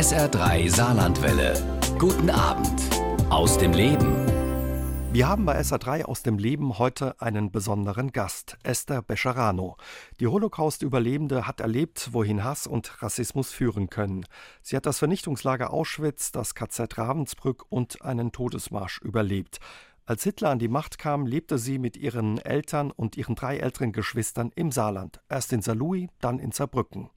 SR3 Saarlandwelle. Guten Abend aus dem Leben. Wir haben bei SA3 aus dem Leben heute einen besonderen Gast, Esther Bescherano. Die Holocaust-Überlebende hat erlebt, wohin Hass und Rassismus führen können. Sie hat das Vernichtungslager Auschwitz, das KZ Ravensbrück und einen Todesmarsch überlebt. Als Hitler an die Macht kam, lebte sie mit ihren Eltern und ihren drei älteren Geschwistern im Saarland. Erst in Saarlouis, dann in Saarbrücken.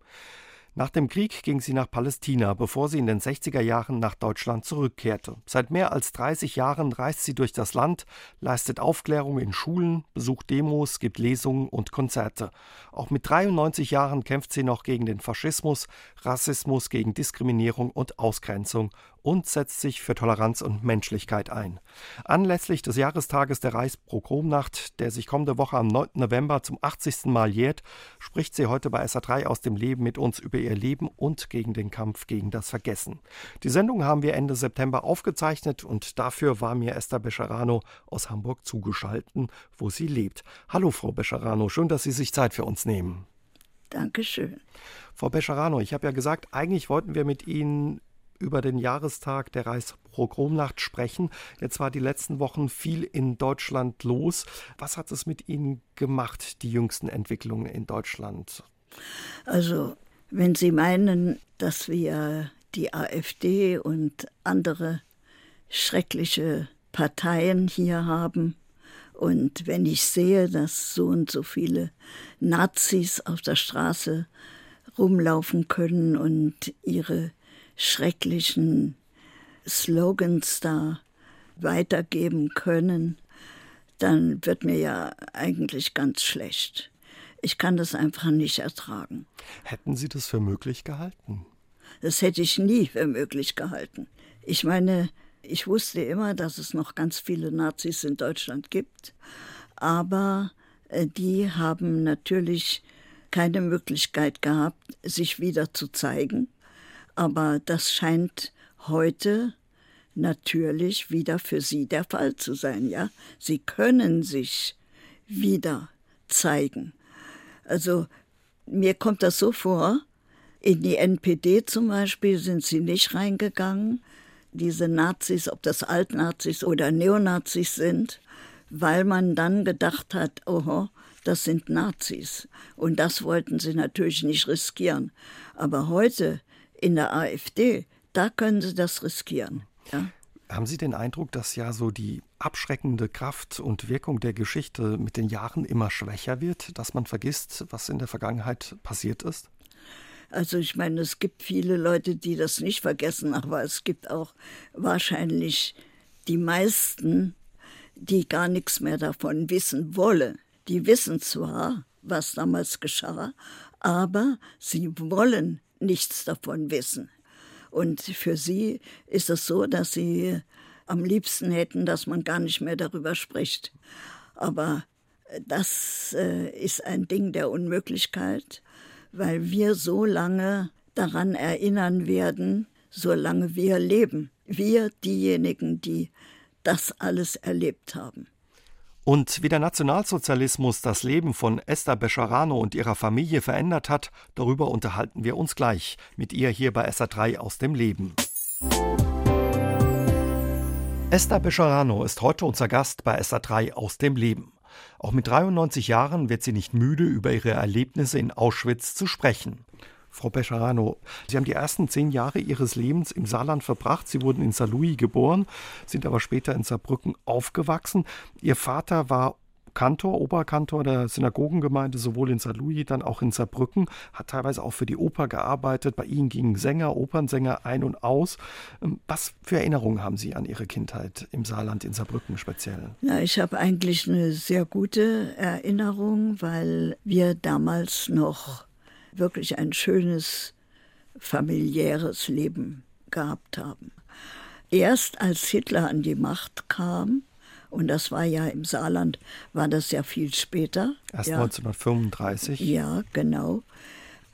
Nach dem Krieg ging sie nach Palästina, bevor sie in den 60er Jahren nach Deutschland zurückkehrte. Seit mehr als 30 Jahren reist sie durch das Land, leistet Aufklärung in Schulen, besucht Demos, gibt Lesungen und Konzerte. Auch mit 93 Jahren kämpft sie noch gegen den Faschismus, Rassismus, gegen Diskriminierung und Ausgrenzung und setzt sich für Toleranz und Menschlichkeit ein. Anlässlich des Jahrestages der Reichspogromnacht, der sich kommende Woche am 9. November zum 80. Mal jährt, spricht sie heute bei SA3 aus dem Leben mit uns über ihr Leben und gegen den Kampf gegen das Vergessen. Die Sendung haben wir Ende September aufgezeichnet und dafür war mir Esther Bescherano aus Hamburg zugeschaltet, wo sie lebt. Hallo Frau Bescherano, schön, dass Sie sich Zeit für uns nehmen. Dankeschön. Frau Bescherano, ich habe ja gesagt, eigentlich wollten wir mit Ihnen über den Jahrestag der Reichspogromnacht sprechen. Jetzt war die letzten Wochen viel in Deutschland los. Was hat es mit Ihnen gemacht, die jüngsten Entwicklungen in Deutschland? Also, wenn Sie meinen, dass wir die AfD und andere schreckliche Parteien hier haben, und wenn ich sehe, dass so und so viele Nazis auf der Straße rumlaufen können und ihre schrecklichen Slogans da weitergeben können, dann wird mir ja eigentlich ganz schlecht. Ich kann das einfach nicht ertragen. Hätten Sie das für möglich gehalten? Das hätte ich nie für möglich gehalten. Ich meine, ich wusste immer, dass es noch ganz viele Nazis in Deutschland gibt, aber äh, die haben natürlich keine Möglichkeit gehabt, sich wieder zu zeigen. Aber das scheint heute natürlich wieder für sie der Fall zu sein, ja. Sie können sich wieder zeigen. Also mir kommt das so vor, in die NPD zum Beispiel sind sie nicht reingegangen, diese Nazis, ob das Altnazis oder Neonazis sind, weil man dann gedacht hat, oho, das sind Nazis. Und das wollten sie natürlich nicht riskieren. Aber heute in der AfD, da können sie das riskieren. Ja? Haben Sie den Eindruck, dass ja so die abschreckende Kraft und Wirkung der Geschichte mit den Jahren immer schwächer wird, dass man vergisst, was in der Vergangenheit passiert ist? Also ich meine, es gibt viele Leute, die das nicht vergessen, aber es gibt auch wahrscheinlich die meisten, die gar nichts mehr davon wissen wollen. Die wissen zwar, was damals geschah, aber sie wollen nichts davon wissen. Und für sie ist es so, dass sie am liebsten hätten, dass man gar nicht mehr darüber spricht. Aber das äh, ist ein Ding der Unmöglichkeit, weil wir so lange daran erinnern werden, solange wir leben. Wir diejenigen, die das alles erlebt haben. Und wie der Nationalsozialismus das Leben von Esther Bescherano und ihrer Familie verändert hat, darüber unterhalten wir uns gleich mit ihr hier bei SA3 aus dem Leben. Esther Bescherano ist heute unser Gast bei SA3 aus dem Leben. Auch mit 93 Jahren wird sie nicht müde, über ihre Erlebnisse in Auschwitz zu sprechen. Frau Pescherano, Sie haben die ersten zehn Jahre Ihres Lebens im Saarland verbracht. Sie wurden in Saarlouis geboren, sind aber später in Saarbrücken aufgewachsen. Ihr Vater war Kantor, Oberkantor der Synagogengemeinde, sowohl in Saarlouis, dann auch in Saarbrücken, hat teilweise auch für die Oper gearbeitet. Bei Ihnen gingen Sänger, Opernsänger ein und aus. Ähm, was für Erinnerungen haben Sie an Ihre Kindheit im Saarland, in Saarbrücken speziell? Ja, ich habe eigentlich eine sehr gute Erinnerung, weil wir damals noch wirklich ein schönes familiäres Leben gehabt haben. Erst als Hitler an die Macht kam, und das war ja im Saarland, war das ja viel später. Erst ja. 1935. Ja, genau.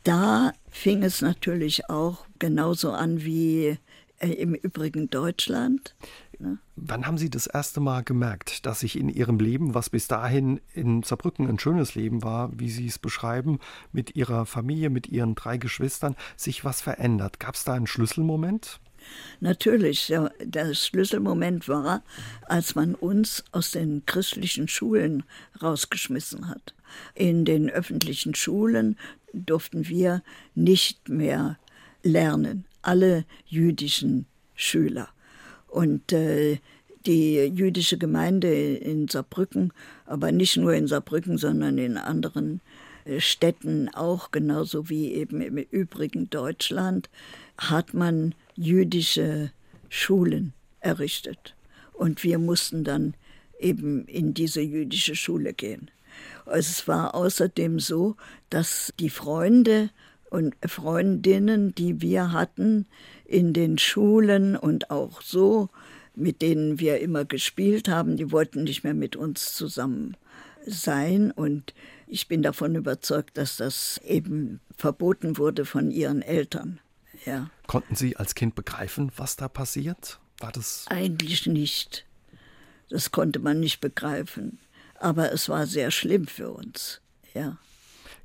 Da fing es natürlich auch genauso an wie äh, im übrigen Deutschland. Ne? Wann haben Sie das erste Mal gemerkt, dass sich in Ihrem Leben, was bis dahin in Saarbrücken ein schönes Leben war, wie Sie es beschreiben, mit Ihrer Familie, mit Ihren drei Geschwistern, sich was verändert? Gab es da einen Schlüsselmoment? Natürlich, ja, der Schlüsselmoment war, als man uns aus den christlichen Schulen rausgeschmissen hat. In den öffentlichen Schulen durften wir nicht mehr lernen, alle jüdischen Schüler. Und äh, die jüdische Gemeinde in Saarbrücken, aber nicht nur in Saarbrücken, sondern in anderen äh, Städten auch, genauso wie eben im übrigen Deutschland, hat man jüdische Schulen errichtet. Und wir mussten dann eben in diese jüdische Schule gehen. Es war außerdem so, dass die Freunde und Freundinnen, die wir hatten in den Schulen und auch so, mit denen wir immer gespielt haben, die wollten nicht mehr mit uns zusammen sein. Und ich bin davon überzeugt, dass das eben verboten wurde von ihren Eltern. Ja. Konnten Sie als Kind begreifen, was da passiert? War das? Eigentlich nicht. Das konnte man nicht begreifen. Aber es war sehr schlimm für uns. Ja.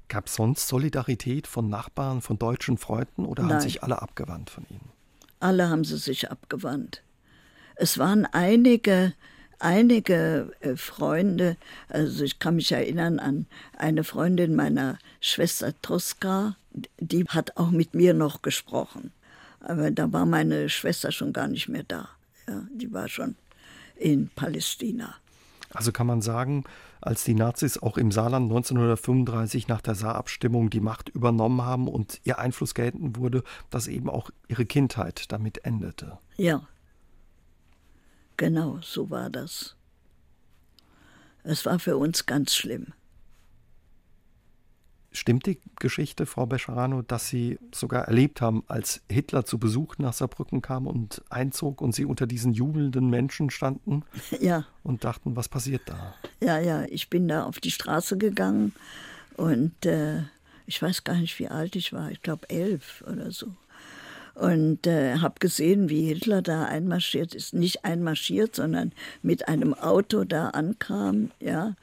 Gab es sonst Solidarität von Nachbarn, von deutschen Freunden oder Nein. haben sich alle abgewandt von Ihnen? Alle haben sie sich abgewandt. Es waren einige, einige äh, Freunde, also ich kann mich erinnern an eine Freundin meiner Schwester Toska, die hat auch mit mir noch gesprochen. Aber da war meine Schwester schon gar nicht mehr da. Ja, die war schon in Palästina. Also kann man sagen, als die Nazis auch im Saarland 1935 nach der Saarabstimmung die Macht übernommen haben und ihr Einfluss geltend wurde, dass eben auch ihre Kindheit damit endete. Ja, genau, so war das. Es war für uns ganz schlimm. Stimmt die Geschichte, Frau Bescharano, dass Sie sogar erlebt haben, als Hitler zu Besuch nach Saarbrücken kam und einzog und Sie unter diesen jubelnden Menschen standen Ja, und dachten, was passiert da? ja, ja, ich bin da auf die Straße gegangen und äh, ich weiß gar nicht, wie alt ich war, ich glaube elf oder so. Und äh, habe gesehen, wie Hitler da einmarschiert ist. Nicht einmarschiert, sondern mit einem Auto da ankam, ja.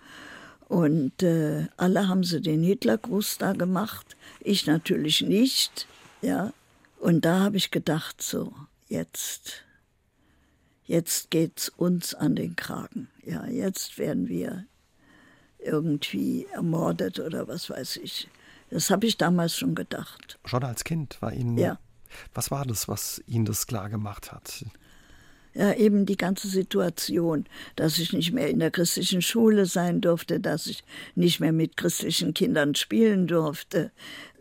Und äh, alle haben sie den Hitlergruß da gemacht, ich natürlich nicht, ja. Und da habe ich gedacht, so, jetzt, jetzt geht's uns an den Kragen, ja. Jetzt werden wir irgendwie ermordet oder was weiß ich. Das habe ich damals schon gedacht. Schon als Kind war Ihnen. Ja. Was war das, was Ihnen das klar gemacht hat? Ja, eben die ganze Situation, dass ich nicht mehr in der christlichen Schule sein durfte, dass ich nicht mehr mit christlichen Kindern spielen durfte,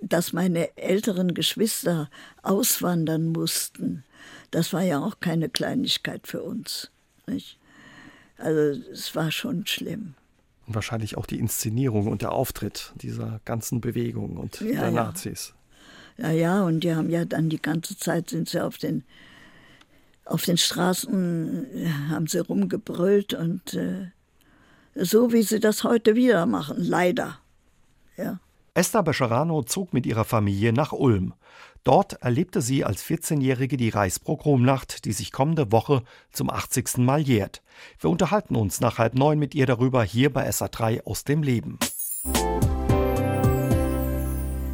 dass meine älteren Geschwister auswandern mussten. Das war ja auch keine Kleinigkeit für uns. Nicht? Also es war schon schlimm. Und wahrscheinlich auch die Inszenierung und der Auftritt dieser ganzen Bewegung und Ja, der ja. Nazis. Ja, ja, und die haben ja dann die ganze Zeit sind sie auf den auf den Straßen äh, haben sie rumgebrüllt und äh, so wie sie das heute wieder machen, leider. Ja. Esther Bescharano zog mit ihrer Familie nach Ulm. Dort erlebte sie als 14-Jährige die Reichspogromnacht, die sich kommende Woche zum 80. Mal jährt. Wir unterhalten uns nach halb neun mit ihr darüber hier bei SA3 aus dem Leben.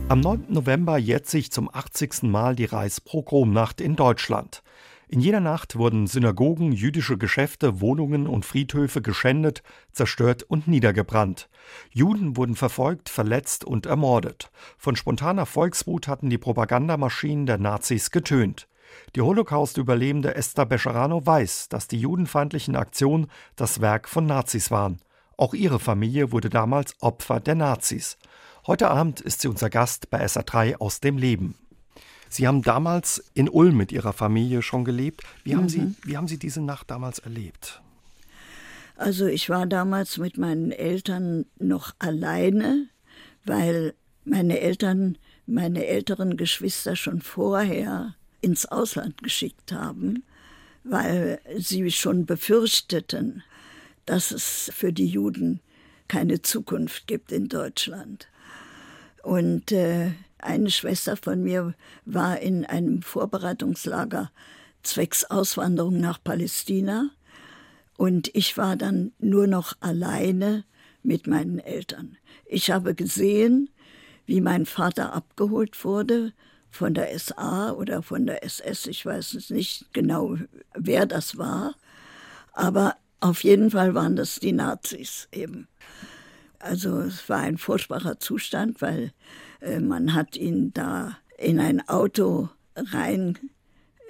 Am 9. November jährt sich zum 80. Mal die Reichspogromnacht in Deutschland. In jener Nacht wurden Synagogen, jüdische Geschäfte, Wohnungen und Friedhöfe geschändet, zerstört und niedergebrannt. Juden wurden verfolgt, verletzt und ermordet. Von spontaner Volkswut hatten die Propagandamaschinen der Nazis getönt. Die Holocaust-Überlebende Esther Bescharano weiß, dass die judenfeindlichen Aktionen das Werk von Nazis waren. Auch ihre Familie wurde damals Opfer der Nazis. Heute Abend ist sie unser Gast bei SA3 aus dem Leben. Sie haben damals in Ulm mit Ihrer Familie schon gelebt. Wie haben, Sie, wie haben Sie diese Nacht damals erlebt? Also ich war damals mit meinen Eltern noch alleine, weil meine Eltern meine älteren Geschwister schon vorher ins Ausland geschickt haben, weil sie schon befürchteten, dass es für die Juden keine Zukunft gibt in Deutschland. Und äh, eine Schwester von mir war in einem Vorbereitungslager zwecks Auswanderung nach Palästina. Und ich war dann nur noch alleine mit meinen Eltern. Ich habe gesehen, wie mein Vater abgeholt wurde von der SA oder von der SS. Ich weiß es nicht genau, wer das war. Aber auf jeden Fall waren das die Nazis eben. Also es war ein furchtbarer Zustand, weil man hat ihn da in ein Auto rein,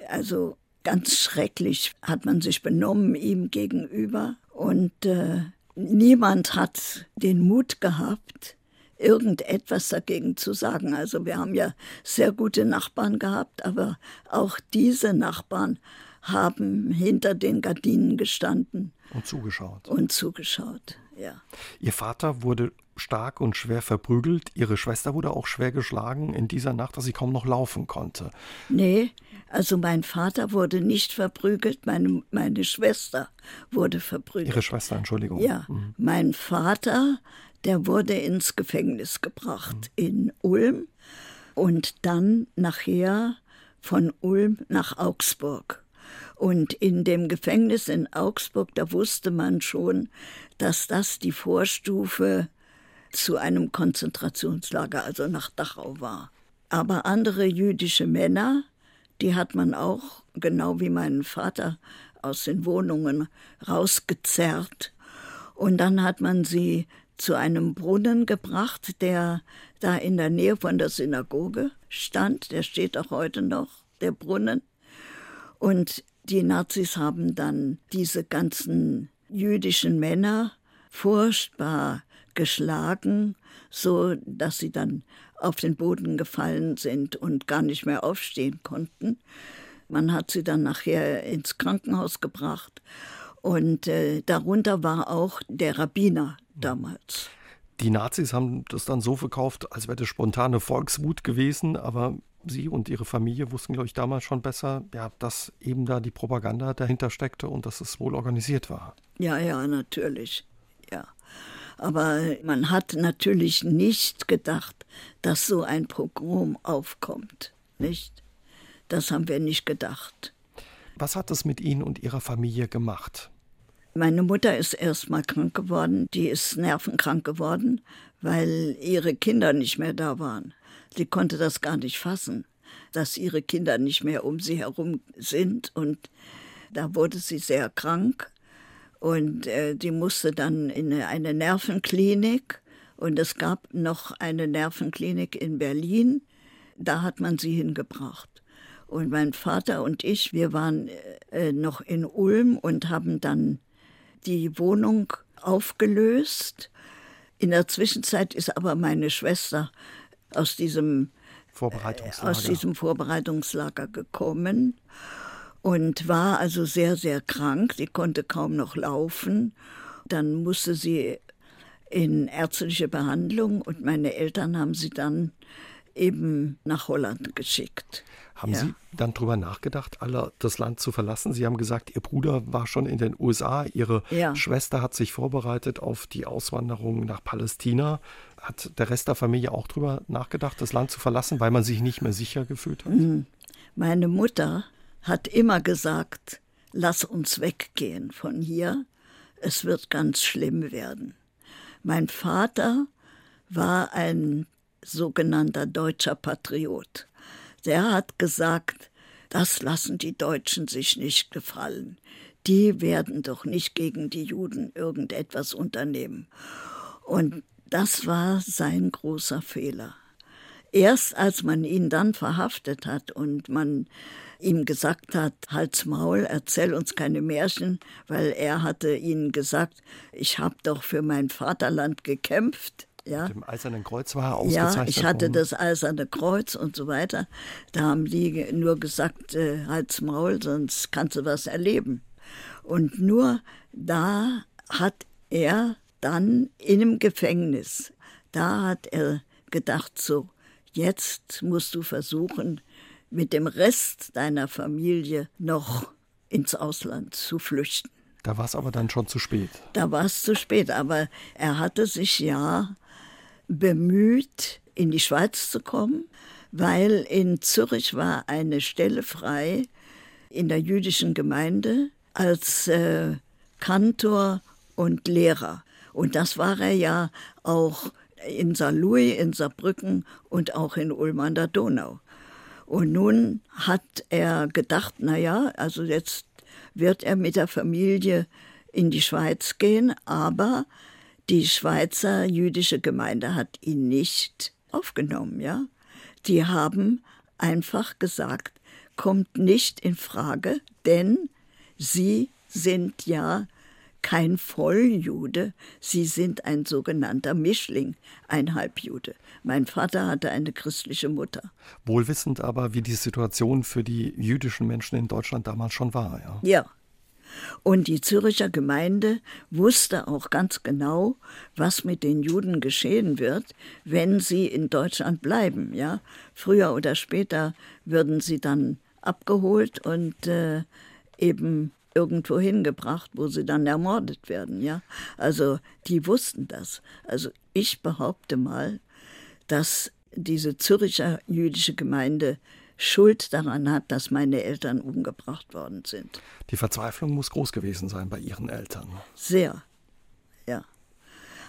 also ganz schrecklich hat man sich benommen ihm gegenüber und äh, niemand hat den Mut gehabt, irgendetwas dagegen zu sagen. Also wir haben ja sehr gute Nachbarn gehabt, aber auch diese Nachbarn haben hinter den Gardinen gestanden. Und zugeschaut. Und zugeschaut, ja. Ihr Vater wurde stark und schwer verprügelt. Ihre Schwester wurde auch schwer geschlagen in dieser Nacht, dass sie kaum noch laufen konnte. Nee, also mein Vater wurde nicht verprügelt, meine, meine Schwester wurde verprügelt. Ihre Schwester, Entschuldigung. Ja, mhm. mein Vater, der wurde ins Gefängnis gebracht mhm. in Ulm und dann nachher von Ulm nach Augsburg. Und in dem Gefängnis in Augsburg, da wusste man schon, dass das die Vorstufe zu einem Konzentrationslager, also nach Dachau war. Aber andere jüdische Männer, die hat man auch, genau wie meinen Vater, aus den Wohnungen rausgezerrt. Und dann hat man sie zu einem Brunnen gebracht, der da in der Nähe von der Synagoge stand. Der steht auch heute noch, der Brunnen. Und die Nazis haben dann diese ganzen jüdischen Männer furchtbar geschlagen, so dass sie dann auf den Boden gefallen sind und gar nicht mehr aufstehen konnten. Man hat sie dann nachher ins Krankenhaus gebracht und äh, darunter war auch der Rabbiner damals. Die Nazis haben das dann so verkauft, als wäre das spontane Volkswut gewesen, aber Sie und Ihre Familie wussten, glaube ich, damals schon besser, ja, dass eben da die Propaganda dahinter steckte und dass es wohl organisiert war. Ja, ja, natürlich. Ja. Aber man hat natürlich nicht gedacht, dass so ein Pogrom aufkommt. Nicht? Das haben wir nicht gedacht. Was hat es mit Ihnen und Ihrer Familie gemacht? Meine Mutter ist erst mal krank geworden. Die ist nervenkrank geworden, weil ihre Kinder nicht mehr da waren. Sie konnte das gar nicht fassen, dass ihre Kinder nicht mehr um sie herum sind. Und da wurde sie sehr krank. Und äh, die musste dann in eine Nervenklinik. Und es gab noch eine Nervenklinik in Berlin. Da hat man sie hingebracht. Und mein Vater und ich, wir waren äh, noch in Ulm und haben dann die Wohnung aufgelöst. In der Zwischenzeit ist aber meine Schwester aus diesem Vorbereitungslager. aus diesem Vorbereitungslager gekommen und war also sehr, sehr krank. Sie konnte kaum noch laufen. Dann musste sie in ärztliche Behandlung und meine Eltern haben sie dann eben nach Holland geschickt. Haben ja. Sie dann darüber nachgedacht, alle das Land zu verlassen? Sie haben gesagt, Ihr Bruder war schon in den USA, Ihre ja. Schwester hat sich vorbereitet auf die Auswanderung nach Palästina. Hat der Rest der Familie auch darüber nachgedacht, das Land zu verlassen, weil man sich nicht mehr sicher gefühlt hat? Mhm. Meine Mutter hat immer gesagt, lass uns weggehen von hier, es wird ganz schlimm werden. Mein Vater war ein sogenannter deutscher Patriot der hat gesagt, das lassen die Deutschen sich nicht gefallen. Die werden doch nicht gegen die Juden irgendetwas unternehmen. Und das war sein großer Fehler. Erst als man ihn dann verhaftet hat und man ihm gesagt hat, Halt's Maul, erzähl uns keine Märchen, weil er hatte ihnen gesagt, ich habe doch für mein Vaterland gekämpft, ja. Mit dem Eisernen Kreuz war er ausgezeichnet Ja, ich hatte das Eiserne Kreuz und so weiter. Da haben die nur gesagt, äh, halt's Maul, sonst kannst du was erleben. Und nur da hat er dann in einem Gefängnis, da hat er gedacht, so, jetzt musst du versuchen, mit dem Rest deiner Familie noch ins Ausland zu flüchten. Da war es aber dann schon zu spät. Da war es zu spät, aber er hatte sich ja bemüht, in die Schweiz zu kommen, weil in Zürich war eine Stelle frei in der jüdischen Gemeinde als äh, Kantor und Lehrer. Und das war er ja auch in Saarlouis, in Saarbrücken und auch in Ulm an der Donau. Und nun hat er gedacht, na ja, also jetzt wird er mit der Familie in die Schweiz gehen, aber die Schweizer jüdische Gemeinde hat ihn nicht aufgenommen, ja. Die haben einfach gesagt, kommt nicht in Frage, denn sie sind ja kein Volljude, sie sind ein sogenannter Mischling, ein Halbjude. Mein Vater hatte eine christliche Mutter. Wohlwissend aber, wie die Situation für die jüdischen Menschen in Deutschland damals schon war. Ja. ja. Und die Züricher Gemeinde wusste auch ganz genau, was mit den Juden geschehen wird, wenn sie in Deutschland bleiben. Ja, früher oder später würden sie dann abgeholt und äh, eben irgendwo hingebracht, wo sie dann ermordet werden, ja. Also die wussten das. Also ich behaupte mal, dass diese Züricher jüdische Gemeinde Schuld daran hat, dass meine Eltern umgebracht worden sind. Die Verzweiflung muss groß gewesen sein bei ihren Eltern. Sehr, ja.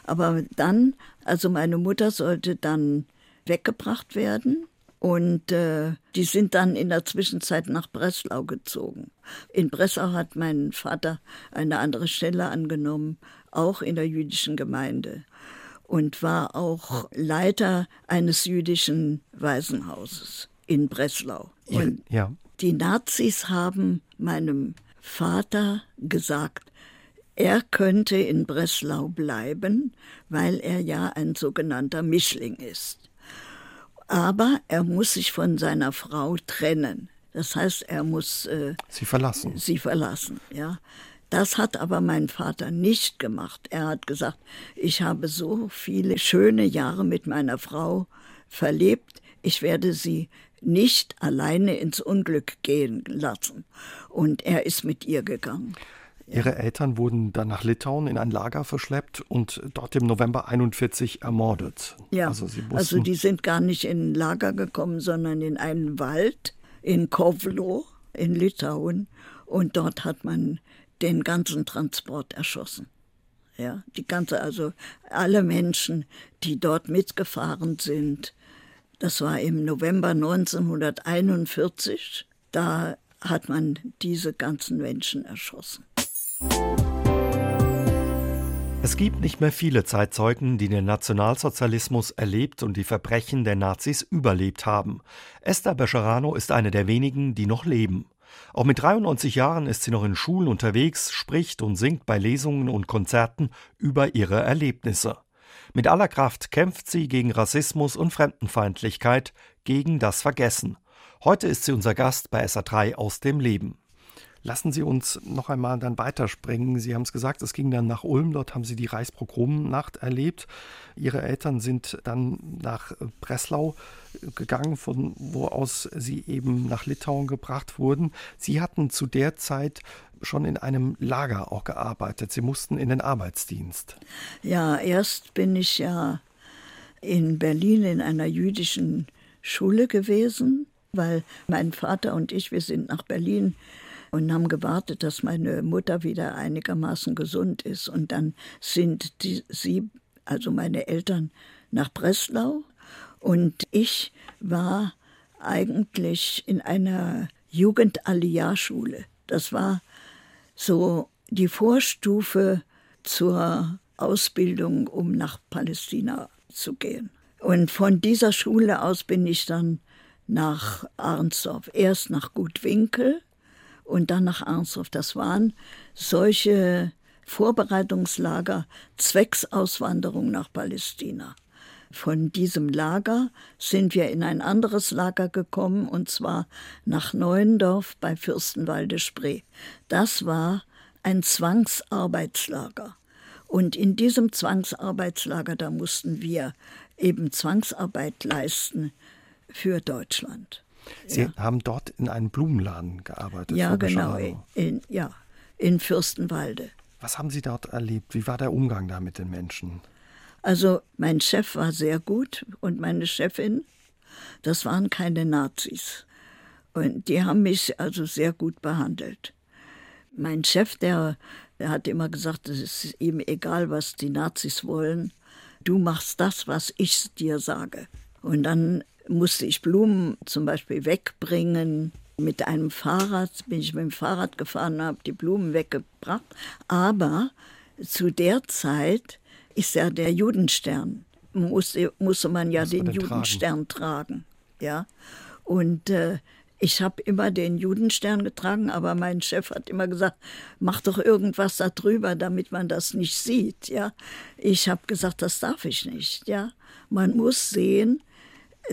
Aber dann, also meine Mutter sollte dann weggebracht werden und äh, die sind dann in der Zwischenzeit nach Breslau gezogen. In Breslau hat mein Vater eine andere Stelle angenommen, auch in der jüdischen Gemeinde. Und war auch Leiter eines jüdischen Waisenhauses in Breslau. Und ja. die Nazis haben meinem Vater gesagt, er könnte in Breslau bleiben, weil er ja ein sogenannter Mischling ist aber er muss sich von seiner Frau trennen. Das heißt, er muss äh, sie verlassen. Sie verlassen, ja. Das hat aber mein Vater nicht gemacht. Er hat gesagt, ich habe so viele schöne Jahre mit meiner Frau verlebt, ich werde sie nicht alleine ins Unglück gehen lassen. Und er ist mit ihr gegangen. Ihre Eltern wurden dann nach Litauen in ein Lager verschleppt und dort im November 41 ermordet. Ja, also, also die sind gar nicht in ein Lager gekommen, sondern in einen Wald in Kovlo in Litauen und dort hat man den ganzen Transport erschossen. Ja, die ganze, also alle Menschen, die dort mitgefahren sind. Das war im November 1941. Da hat man diese ganzen Menschen erschossen. Es gibt nicht mehr viele Zeitzeugen, die den Nationalsozialismus erlebt und die Verbrechen der Nazis überlebt haben. Esther Becherano ist eine der wenigen, die noch leben. Auch mit 93 Jahren ist sie noch in Schulen unterwegs, spricht und singt bei Lesungen und Konzerten über ihre Erlebnisse. Mit aller Kraft kämpft sie gegen Rassismus und Fremdenfeindlichkeit, gegen das Vergessen. Heute ist sie unser Gast bei SA3 aus dem Leben. Lassen Sie uns noch einmal dann weiterspringen. Sie haben es gesagt, es ging dann nach Ulm, dort haben Sie die Reichspogromnacht erlebt. Ihre Eltern sind dann nach Breslau gegangen, von wo aus sie eben nach Litauen gebracht wurden. Sie hatten zu der Zeit schon in einem Lager auch gearbeitet. Sie mussten in den Arbeitsdienst. Ja, erst bin ich ja in Berlin in einer jüdischen Schule gewesen, weil mein Vater und ich, wir sind nach Berlin und haben gewartet, dass meine Mutter wieder einigermaßen gesund ist. Und dann sind die, sie, also meine Eltern, nach Breslau und ich war eigentlich in einer Jugend-Aliyah-Schule. Das war so die Vorstufe zur Ausbildung, um nach Palästina zu gehen. Und von dieser Schule aus bin ich dann nach Arnsdorf, erst nach Gutwinkel und dann nach Arnsdorf. Das waren solche Vorbereitungslager zwecks Auswanderung nach Palästina. Von diesem Lager sind wir in ein anderes Lager gekommen, und zwar nach Neuendorf bei Fürstenwalde Spree. Das war ein Zwangsarbeitslager. Und in diesem Zwangsarbeitslager, da mussten wir eben Zwangsarbeit leisten für Deutschland. Sie ja. haben dort in einem Blumenladen gearbeitet. Ja, genau. In, ja, in Fürstenwalde. Was haben Sie dort erlebt? Wie war der Umgang da mit den Menschen? Also mein Chef war sehr gut und meine Chefin, das waren keine Nazis. Und die haben mich also sehr gut behandelt. Mein Chef, der, der hat immer gesagt, es ist ihm egal, was die Nazis wollen. Du machst das, was ich dir sage. Und dann musste ich Blumen zum Beispiel wegbringen. Mit einem Fahrrad bin ich mit dem Fahrrad gefahren und habe die Blumen weggebracht. Aber zu der Zeit ist ja der Judenstern. Musste, musste man ja den, den Judenstern tragen. tragen. Ja. Und äh, ich habe immer den Judenstern getragen, aber mein Chef hat immer gesagt, mach doch irgendwas darüber, damit man das nicht sieht. Ja, ich habe gesagt, das darf ich nicht. Ja, man muss sehen,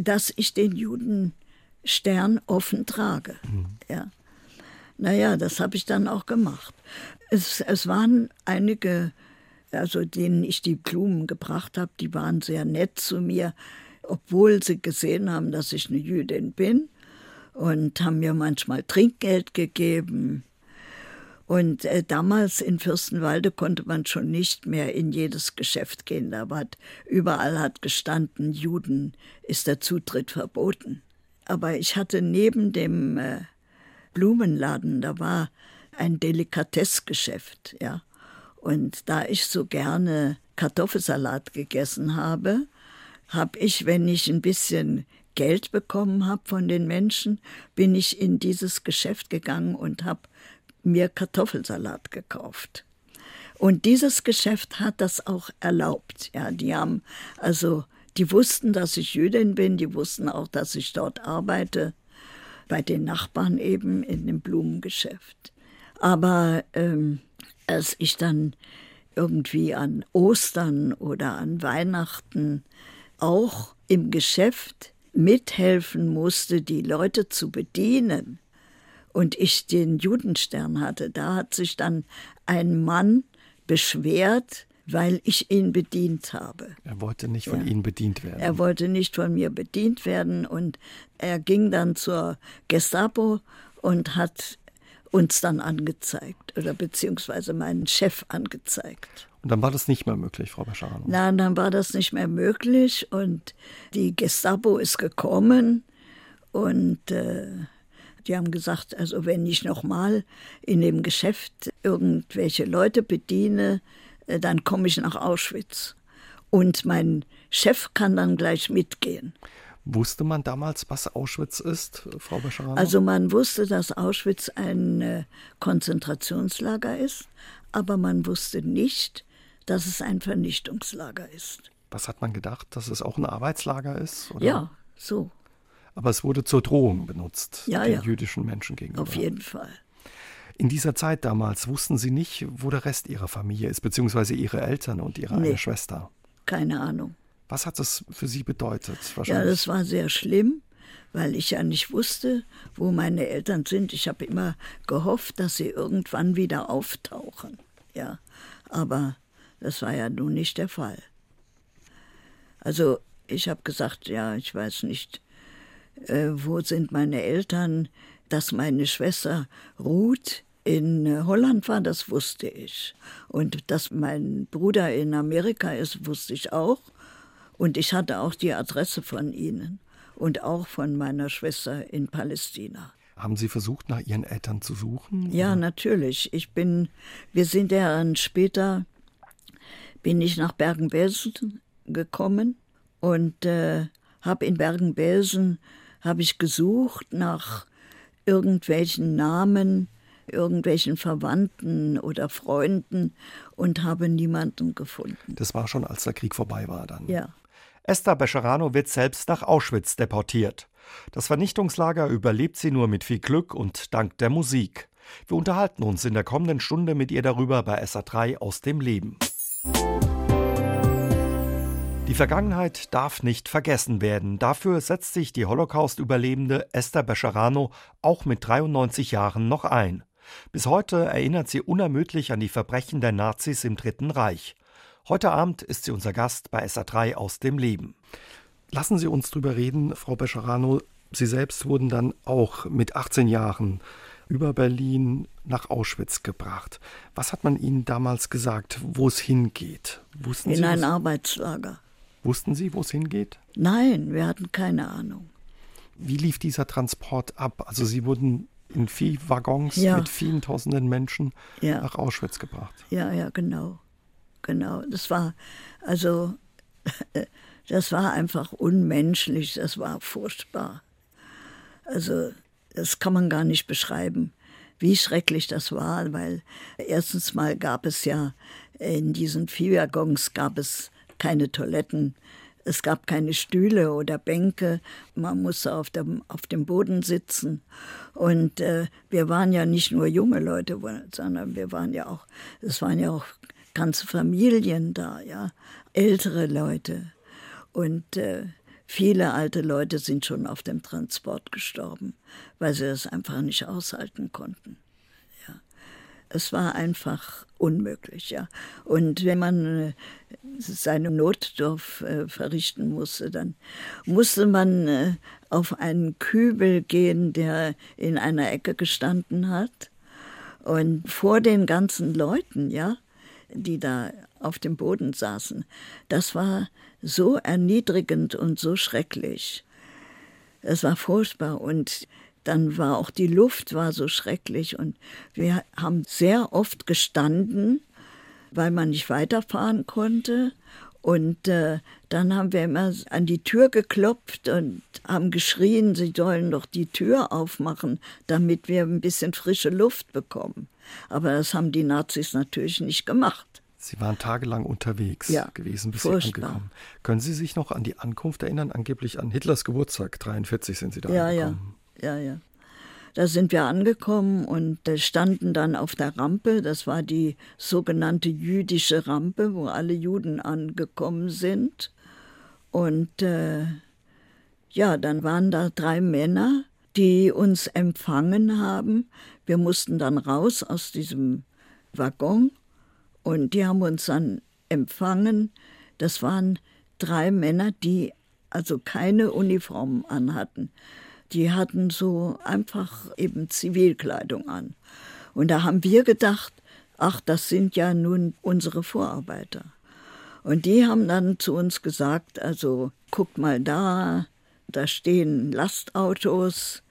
dass ich den Judenstern offen trage. Mhm. Ja, naja, das habe ich dann auch gemacht. Es, es waren einige, also denen ich die Blumen gebracht habe, die waren sehr nett zu mir, obwohl sie gesehen haben, dass ich eine Jüdin bin und haben mir manchmal Trinkgeld gegeben. Und äh, damals in Fürstenwalde konnte man schon nicht mehr in jedes Geschäft gehen. Da war überall hat gestanden, Juden ist der Zutritt verboten. Aber ich hatte neben dem äh, Blumenladen, da war ein Delikatessgeschäft, ja. Und da ich so gerne Kartoffelsalat gegessen habe, habe ich, wenn ich ein bisschen Geld bekommen habe von den Menschen, bin ich in dieses Geschäft gegangen und habe mir Kartoffelsalat gekauft. Und dieses Geschäft hat das auch erlaubt. Ja, die haben also, die wussten, dass ich Jüdin bin, die wussten auch, dass ich dort arbeite, bei den Nachbarn eben in dem Blumengeschäft. Aber ähm, als ich dann irgendwie an Ostern oder an Weihnachten auch im Geschäft mithelfen musste, die Leute zu bedienen, und ich den Judenstern hatte, da hat sich dann ein Mann beschwert, weil ich ihn bedient habe. Er wollte nicht von ja. Ihnen bedient werden. Er wollte nicht von mir bedient werden und er ging dann zur Gestapo und hat uns dann angezeigt oder beziehungsweise meinen Chef angezeigt. Und dann war das nicht mehr möglich, Frau Bescharano? Nein, dann war das nicht mehr möglich und die Gestapo ist gekommen und äh, die haben gesagt, also wenn ich nochmal in dem Geschäft irgendwelche Leute bediene, äh, dann komme ich nach Auschwitz. Und mein Chef kann dann gleich mitgehen. Wusste man damals, was Auschwitz ist, Frau Bescharano? Also man wusste, dass Auschwitz ein äh, Konzentrationslager ist, aber man wusste nicht, dass es ein Vernichtungslager ist. Was hat man gedacht, dass es auch ein Arbeitslager ist? Oder? Ja, so. Aber es wurde zur Drohung benutzt, ja, den ja. jüdischen Menschen gegenüber. Auf jeden Fall. In dieser Zeit damals wussten Sie nicht, wo der Rest Ihrer Familie ist, beziehungsweise Ihre Eltern und Ihre nee, eine Schwester. Keine Ahnung. Was hat das für Sie bedeutet? Ja, das war sehr schlimm, weil ich ja nicht wusste, wo meine Eltern sind. Ich habe immer gehofft, dass sie irgendwann wieder auftauchen. Ja, aber das war ja nun nicht der Fall. Also ich habe gesagt, ja, ich weiß nicht, äh, wo sind meine Eltern. Dass meine Schwester Ruth in äh, Holland war, das wusste ich. Und dass mein Bruder in Amerika ist, wusste ich auch. Und ich hatte auch die Adresse von ihnen und auch von meiner Schwester in Palästina. Haben Sie versucht, nach Ihren Eltern zu suchen? Ja, oder? natürlich. Ich bin, wir sind ja dann später bin ich nach Bergen-Belsen gekommen und äh, habe in Bergen-Belsen habe ich gesucht nach irgendwelchen Namen, irgendwelchen Verwandten oder Freunden und habe niemanden gefunden. Das war schon, als der Krieg vorbei war dann. Ja. Esther Becherano wird selbst nach Auschwitz deportiert. Das Vernichtungslager überlebt sie nur mit viel Glück und dank der Musik. Wir unterhalten uns in der kommenden Stunde mit ihr darüber bei SA3 aus dem Leben. Die Vergangenheit darf nicht vergessen werden. Dafür setzt sich die Holocaust-Überlebende Esther Becherano auch mit 93 Jahren noch ein. Bis heute erinnert sie unermüdlich an die Verbrechen der Nazis im Dritten Reich. Heute Abend ist sie unser Gast bei SA3 aus dem Leben. Lassen Sie uns drüber reden, Frau Becherano. Sie selbst wurden dann auch mit 18 Jahren über Berlin nach Auschwitz gebracht. Was hat man Ihnen damals gesagt, wo es hingeht? Wussten In Sie, ein Arbeitslager. Wussten Sie, wo es hingeht? Nein, wir hatten keine Ahnung. Wie lief dieser Transport ab? Also Sie wurden in Viehwaggons Ja. mit vielen tausenden Menschen Ja. nach Auschwitz gebracht. Ja, ja, genau. Genau. Das war, also, das war einfach unmenschlich, das war furchtbar. Also, das kann man gar nicht beschreiben, wie schrecklich das war, weil erstens mal gab es ja in diesen Viehwaggons gab es keine Toiletten. Es gab keine Stühle oder Bänke. Man musste auf dem, auf dem Boden sitzen. Und äh, wir waren ja nicht nur junge Leute, sondern wir waren ja auch, es waren ja auch ganze Familien da, ja, ältere Leute. Und äh, viele alte Leute sind schon auf dem Transport gestorben, weil sie das einfach nicht aushalten konnten. Es war einfach unmöglich, ja. Und wenn man äh, seine Notdurft äh, verrichten musste, dann musste man äh, auf einen Kübel gehen, der in einer Ecke gestanden hat. Und vor den ganzen Leuten, ja, die da auf dem Boden saßen, das war so erniedrigend und so schrecklich. Es war furchtbar und dann war auch die Luft war so schrecklich und wir haben sehr oft gestanden, weil man nicht weiterfahren konnte. Und äh, dann haben wir immer an die Tür geklopft und haben geschrien, sie sollen doch die Tür aufmachen, damit wir ein bisschen frische Luft bekommen. Aber das haben die Nazis natürlich nicht gemacht. Sie waren tagelang unterwegs Ja, gewesen, bis furchtbar. Sie angekommen. Können Sie sich noch an die Ankunft erinnern? Angeblich an Hitlers Geburtstag, 43 sind Sie da Ja, ja, angekommen. Ja, ja. Da sind wir angekommen und äh, standen dann auf der Rampe. Das war die sogenannte jüdische Rampe, wo alle Juden angekommen sind. Und äh, ja, dann waren da drei Männer, die uns empfangen haben. Wir mussten dann raus aus diesem Waggon und die haben uns dann empfangen. Das waren drei Männer, die also keine Uniformen anhatten. Die hatten so einfach eben Zivilkleidung an. Und da haben wir gedacht, ach, das sind ja nun unsere Vorarbeiter. Und die haben dann zu uns gesagt, also guckt mal da, da stehen Lastautos,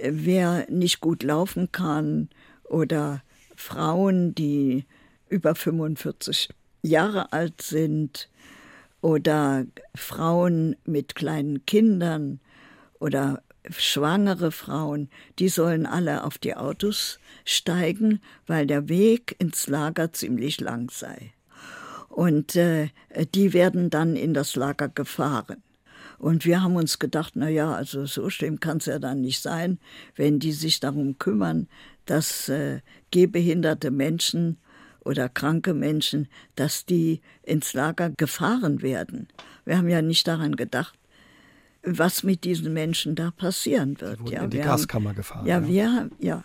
wer nicht gut laufen kann oder Frauen, die über 45 Jahre alt sind oder Frauen mit kleinen Kindern oder schwangere Frauen, die sollen alle auf die Autos steigen, weil der Weg ins Lager ziemlich lang sei. Und äh, die werden dann in das Lager gefahren. Und wir haben uns gedacht, na ja, also so schlimm kann es ja dann nicht sein, wenn die sich darum kümmern, dass äh, gehbehinderte Menschen oder kranke Menschen, dass die ins Lager gefahren werden. Wir haben ja nicht daran gedacht, was mit diesen Menschen da passieren wird. wurden ja, in die wir Gaskammer gefahren, Ja, ja. wir, ja,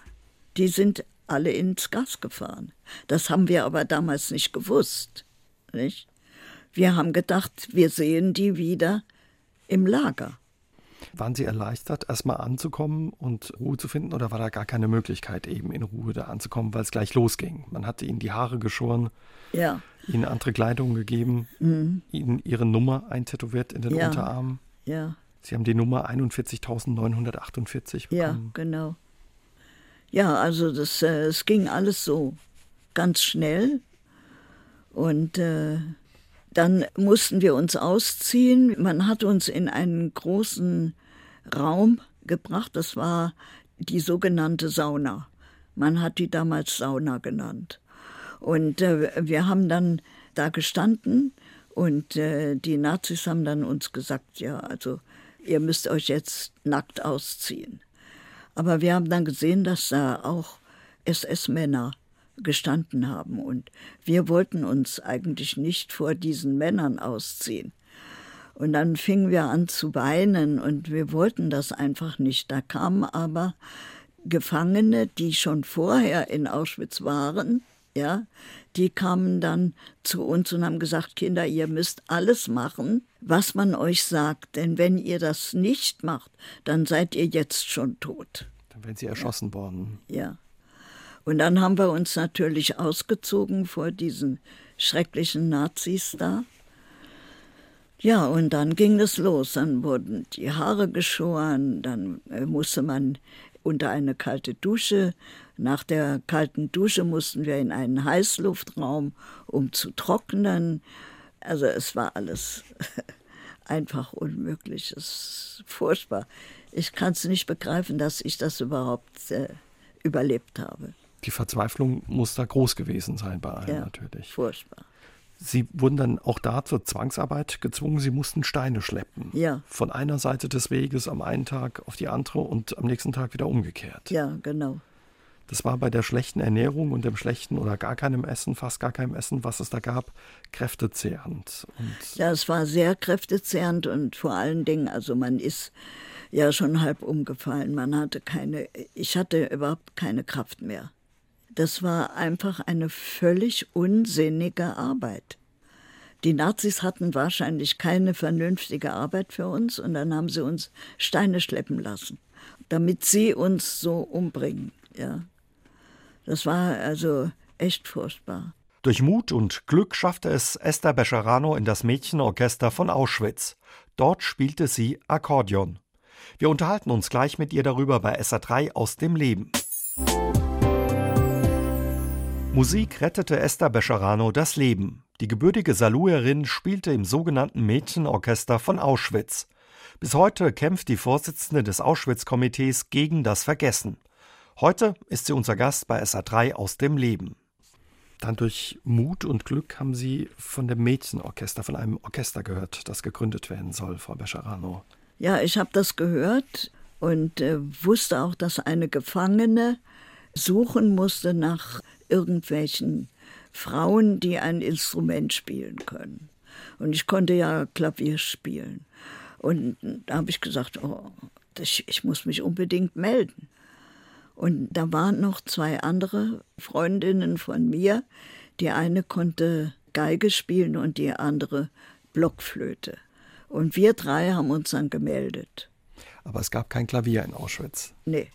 die sind alle ins Gas gefahren. Das haben wir aber damals nicht gewusst. Nicht? Wir haben gedacht, wir sehen die wieder im Lager. Waren Sie erleichtert, erstmal anzukommen und Ruhe zu finden oder war da gar keine Möglichkeit, eben in Ruhe da anzukommen, weil es gleich losging? Man hatte Ihnen die Haare geschoren, Ja, Ihnen andere Kleidung gegeben, Ihnen Ihre Nummer eintätowiert in den Mhm. Ja. Unterarm. ja, Sie haben die Nummer 41.948 ja, bekommen. genau. Ja, also das, äh, es ging alles so ganz schnell. Und äh, dann mussten wir uns ausziehen. Man hat uns in einen großen Raum gebracht. Das war die sogenannte Sauna. Man hat die damals Sauna genannt. Und äh, wir haben dann da gestanden und äh, die Nazis haben dann uns gesagt, ja, also ihr müsst euch jetzt nackt ausziehen. Aber wir haben dann gesehen, dass da auch SS-Männer gestanden haben und wir wollten uns eigentlich nicht vor diesen Männern ausziehen. Und dann fingen wir an zu weinen und wir wollten das einfach nicht. Da kamen aber Gefangene, die schon vorher in Auschwitz waren, ja, die kamen dann zu uns und haben gesagt, Kinder, ihr müsst alles machen, was man euch sagt, denn wenn ihr das nicht macht, dann seid ihr jetzt schon tot. Dann wären Sie erschossen worden. Ja. Und dann haben wir uns natürlich ausgezogen vor diesen schrecklichen Nazis da. Ja, und dann ging es los. Dann wurden die Haare geschoren, dann äh, musste man unter eine kalte Dusche. Nach der kalten Dusche mussten wir in einen Heißluftraum, um zu trocknen. Also es war alles einfach unmöglich. Es ist furchtbar. Ich kann es nicht begreifen, dass ich das überhaupt äh, überlebt habe. Die Verzweiflung muss da groß gewesen sein bei allen ja, natürlich. Furchtbar. Sie wurden dann auch da zur Zwangsarbeit gezwungen. Sie mussten Steine schleppen. Ja. Von einer Seite des Weges am einen Tag auf die andere und am nächsten Tag wieder umgekehrt. Ja, genau. Das war bei der schlechten Ernährung und dem schlechten oder gar keinem Essen, fast gar keinem Essen, was es da gab, kräftezehrend. Und ja, es war sehr kräftezehrend und vor allen Dingen, also man ist ja schon halb umgefallen. Man hatte keine, ich hatte überhaupt keine Kraft mehr. Das war einfach eine völlig unsinnige Arbeit. Die Nazis hatten wahrscheinlich keine vernünftige Arbeit für uns und dann haben sie uns Steine schleppen lassen, damit sie uns so umbringen. Ja. Das war also echt furchtbar. Durch Mut und Glück schaffte es Esther Bescherano in das Mädchenorchester von Auschwitz. Dort spielte sie Akkordeon. Wir unterhalten uns gleich mit ihr darüber bei SA3 aus dem Leben. Musik rettete Esther Bescherano das Leben. Die gebürtige Saluerin spielte im sogenannten Mädchenorchester von Auschwitz. Bis heute kämpft die Vorsitzende des Auschwitz-Komitees gegen das Vergessen. Heute ist sie unser Gast bei SA3 aus dem Leben. Dann durch Mut und Glück haben Sie von dem Mädchenorchester, von einem Orchester gehört, das gegründet werden soll, Frau Bescherano. Ja, ich habe das gehört und äh, wusste auch, dass eine Gefangene suchen musste nach irgendwelchen Frauen, die ein Instrument spielen können. Und ich konnte ja Klavier spielen. Und da habe ich gesagt, oh, das, ich muss mich unbedingt melden. Und da waren noch zwei andere Freundinnen von mir. Die eine konnte Geige spielen und die andere Blockflöte. Und wir drei haben uns dann gemeldet. Aber es gab kein Klavier in Auschwitz. Nee.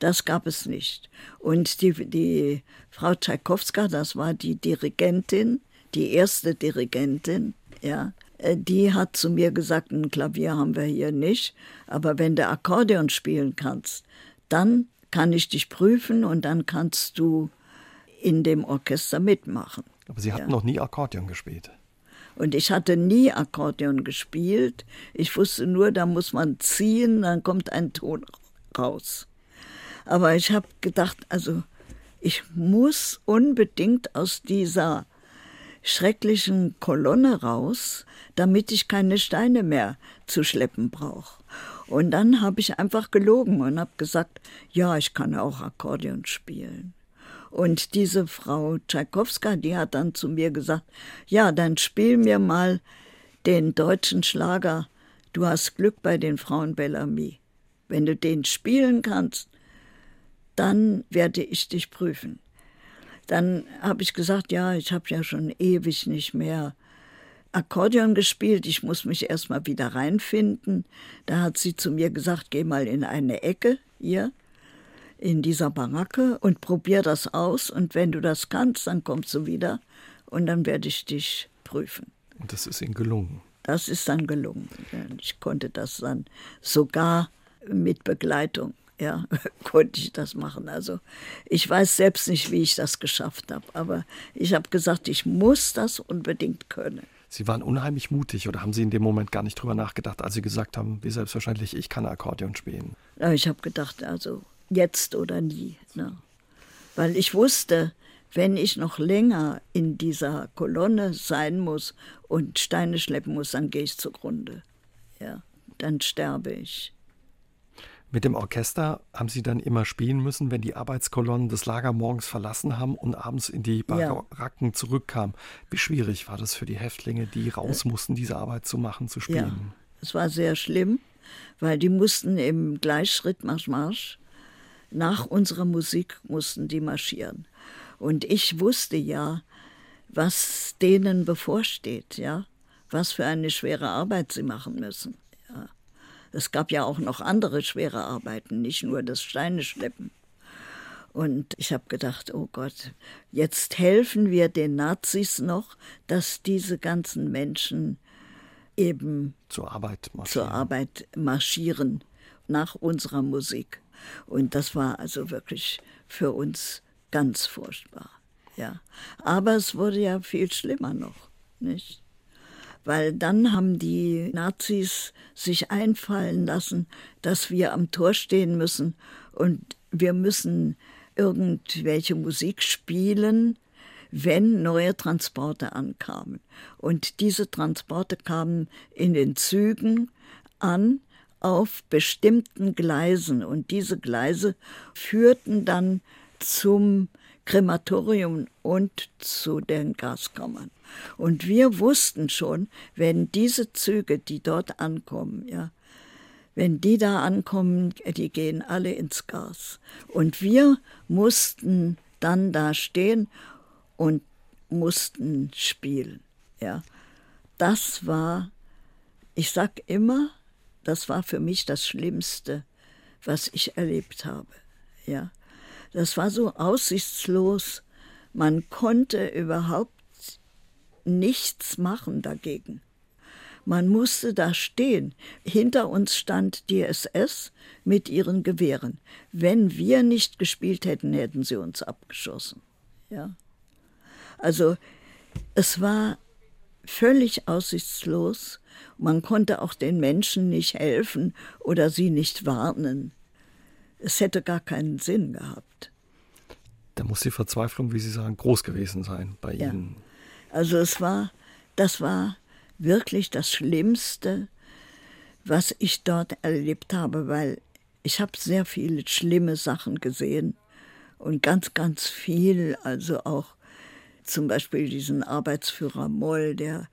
Das gab es nicht. Und die, die Frau Tschaikowska, das war die Dirigentin, die erste Dirigentin, ja, äh, die hat zu mir gesagt, ein Klavier haben wir hier nicht, aber wenn du Akkordeon spielen kannst, dann kann ich dich prüfen und dann kannst du in dem Orchester mitmachen. Aber Sie hatten ja. noch nie Akkordeon gespielt. Und ich hatte nie Akkordeon gespielt. Ich wusste nur, da muss man ziehen, dann kommt ein Ton raus. Aber ich habe gedacht, also ich muss unbedingt aus dieser schrecklichen Kolonne raus, damit ich keine Steine mehr zu schleppen brauche. Und dann habe ich einfach gelogen und habe gesagt, ja, ich kann auch Akkordeon spielen. Und diese Frau Tschaikowska, die hat dann zu mir gesagt, ja, dann spiel mir mal den deutschen Schlager Du hast Glück bei den Frauen Bellamy. Wenn du den spielen kannst, dann werde ich dich prüfen. Dann habe ich gesagt, ja, ich habe ja schon ewig nicht mehr Akkordeon gespielt, ich muss mich erstmal wieder reinfinden. Da hat sie zu mir gesagt, geh mal in eine Ecke hier in dieser Baracke und probier das aus und wenn du das kannst, dann kommst du wieder und dann werde ich dich prüfen. Und das ist Ihnen gelungen. Das ist dann gelungen. Ich konnte das dann sogar mit Begleitung ja, konnte ich das machen. Also ich weiß selbst nicht, wie ich das geschafft habe, aber ich habe gesagt, ich muss das unbedingt können. Sie waren unheimlich mutig oder haben Sie in dem Moment gar nicht drüber nachgedacht, als Sie gesagt haben, wie selbstverständlich, ich kann Akkordeon spielen? Ja, ich habe gedacht, also jetzt oder nie. Ne? Weil ich wusste, wenn ich noch länger in dieser Kolonne sein muss und Steine schleppen muss, dann gehe ich zugrunde. Ja, dann sterbe ich. Mit dem Orchester haben Sie dann immer spielen müssen, wenn die Arbeitskolonnen das Lager morgens verlassen haben und abends in die Baracken ja. zurückkamen. Wie schwierig war das für die Häftlinge, die raus mussten, diese Arbeit zu machen, zu spielen? Ja, es war sehr schlimm, weil die mussten im Gleichschritt Marsch Marsch nach unserer Musik mussten die marschieren. Und ich wusste ja, was denen bevorsteht, ja, was für eine schwere Arbeit sie machen müssen. Es gab ja auch noch andere schwere Arbeiten, nicht nur das Steine schleppen. Und ich habe gedacht, oh Gott, jetzt helfen wir den Nazis noch, dass diese ganzen Menschen eben zur Arbeit marschieren. zur Arbeit marschieren nach unserer Musik. Und das war also wirklich für uns ganz furchtbar. Ja. Aber es wurde ja viel schlimmer noch, nicht? Weil dann haben die Nazis sich einfallen lassen, dass wir am Tor stehen müssen und wir müssen irgendwelche Musik spielen, wenn neue Transporte ankamen. Und diese Transporte kamen in den Zügen an auf bestimmten Gleisen und diese Gleise führten dann zum Krematorium und zu den Gaskammern. Und wir wussten schon, wenn diese Züge, die dort ankommen, ja, wenn die da ankommen, die gehen alle ins Gas. Und wir mussten dann da stehen und mussten spielen. Ja, das war, ich sag immer, das war für mich das Schlimmste, was ich erlebt habe. Ja, das war so aussichtslos. Man konnte überhaupt nichts machen dagegen. Man musste da stehen. Hinter uns stand die SS mit ihren Gewehren. Wenn wir nicht gespielt hätten, hätten sie uns abgeschossen. Ja. Also es war völlig aussichtslos. Man konnte auch den Menschen nicht helfen oder sie nicht warnen. Es hätte gar keinen Sinn gehabt. Da muss die Verzweiflung, wie Sie sagen, groß gewesen sein bei ja. Ihnen. Also es war, das war wirklich das Schlimmste, was ich dort erlebt habe, weil ich habe sehr viele schlimme Sachen gesehen und ganz, ganz viel, also auch zum Beispiel diesen Arbeitsführer Moll, der,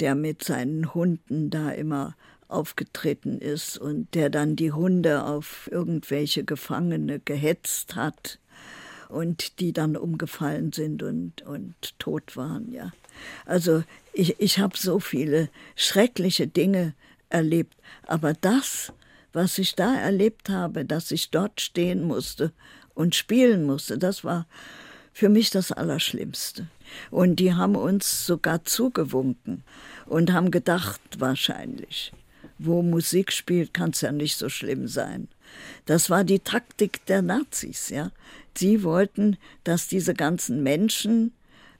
der mit seinen Hunden da immer aufgetreten ist und der dann die Hunde auf irgendwelche Gefangene gehetzt hat und die dann umgefallen sind und, und tot waren, ja. Also ich, ich habe so viele schreckliche Dinge erlebt, aber das, was ich da erlebt habe, dass ich dort stehen musste und spielen musste, das war für mich das Allerschlimmste. Und die haben uns sogar zugewunken und haben gedacht, wahrscheinlich, wo Musik spielt, kann es ja nicht so schlimm sein. Das war die Taktik der Nazis, ja. Sie wollten, dass diese ganzen Menschen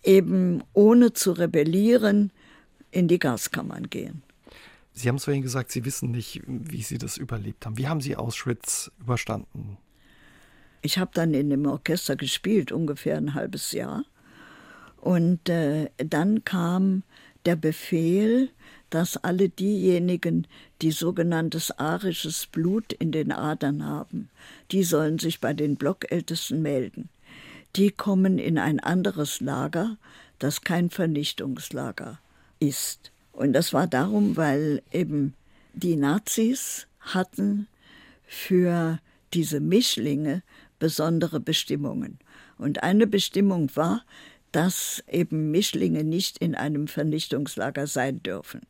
eben ohne zu rebellieren in die Gaskammern gehen. Sie haben es vorhin gesagt, Sie wissen nicht, wie Sie das überlebt haben. Wie haben Sie Auschwitz überstanden? Ich habe dann in dem Orchester gespielt, ungefähr ein halbes Jahr. Und äh, dann kam der Befehl, dass alle diejenigen, die sogenanntes arisches Blut in den Adern haben, die sollen sich bei den Blockältesten melden. Die kommen in ein anderes Lager, das kein Vernichtungslager ist. Und das war darum, weil eben die Nazis hatten für diese Mischlinge besondere Bestimmungen. Und eine Bestimmung war, dass eben Mischlinge nicht in einem Vernichtungslager sein dürfen.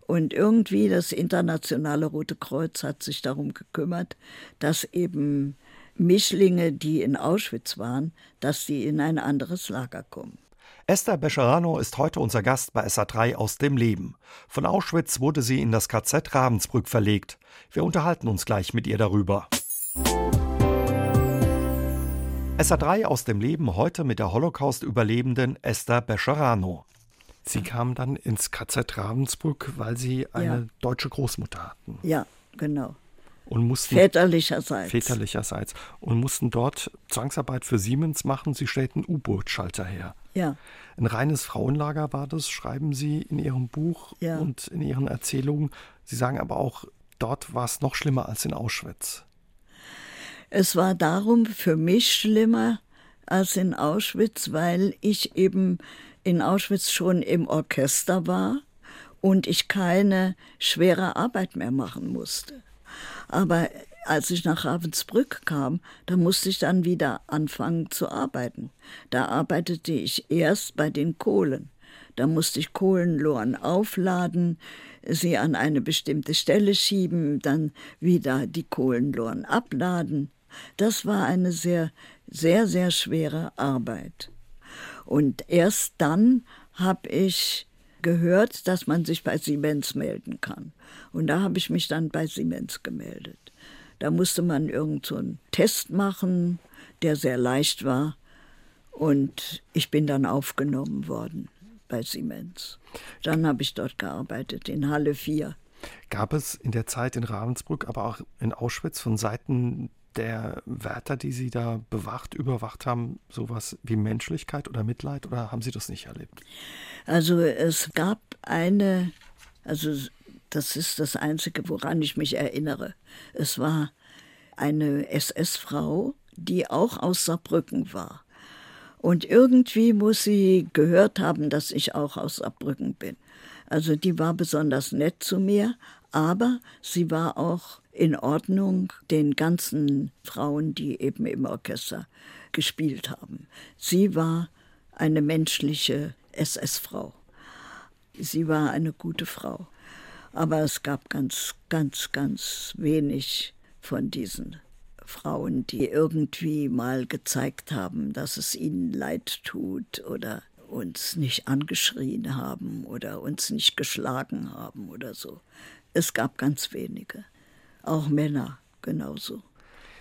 Und irgendwie das internationale Rote Kreuz hat sich darum gekümmert, dass eben Mischlinge, die in Auschwitz waren, dass sie in ein anderes Lager kommen. Esther Bescherano ist heute unser Gast bei SA3 aus dem Leben. Von Auschwitz wurde sie in das KZ Ravensbrück verlegt. Wir unterhalten uns gleich mit ihr darüber. SA3 aus dem Leben heute mit der Holocaust-Überlebenden Esther Bescherano. Sie kam dann ins KZ Ravensbrück, weil Sie eine ja. deutsche Großmutter hatten. Ja, genau. Und mussten, väterlicherseits. Väterlicherseits. Und mussten dort Zwangsarbeit für Siemens machen. Sie stellten U-Boot-Schalter her. Ja. Ein reines Frauenlager war das, schreiben Sie in Ihrem Buch ja. und in Ihren Erzählungen. Sie sagen aber auch, dort war es noch schlimmer als in Auschwitz. Es war darum für mich schlimmer als in Auschwitz, weil ich eben in Auschwitz schon im Orchester war und ich keine schwere Arbeit mehr machen musste. Aber als ich nach Ravensbrück kam, da musste ich dann wieder anfangen zu arbeiten. Da arbeitete ich erst bei den Kohlen. Da musste ich Kohlenlohren aufladen, sie an eine bestimmte Stelle schieben, dann wieder die Kohlenlohren abladen. Das war eine sehr, sehr, sehr schwere Arbeit. Und erst dann habe ich gehört, dass man sich bei Siemens melden kann. Und da habe ich mich dann bei Siemens gemeldet. Da musste man irgendeinen so Test machen, der sehr leicht war. Und ich bin dann aufgenommen worden bei Siemens. Dann habe ich dort gearbeitet, in Halle 4. Gab es in der Zeit in Ravensbrück, aber auch in Auschwitz von Seiten der Wärter, die Sie da bewacht, überwacht haben, sowas wie Menschlichkeit oder Mitleid oder haben Sie das nicht erlebt? Also es gab eine, also das ist das Einzige, woran ich mich erinnere. Es war eine SS-Frau, die auch aus Saarbrücken war. Und irgendwie muss sie gehört haben, dass ich auch aus Saarbrücken bin. Also die war besonders nett zu mir, aber sie war auch in Ordnung den ganzen Frauen, die eben im Orchester gespielt haben. Sie war eine menschliche SS-Frau. Sie war eine gute Frau. Aber es gab ganz, ganz, ganz wenig von diesen Frauen, die irgendwie mal gezeigt haben, dass es ihnen leid tut oder uns nicht angeschrien haben oder uns nicht geschlagen haben oder so. Es gab ganz wenige. Auch Männer genauso.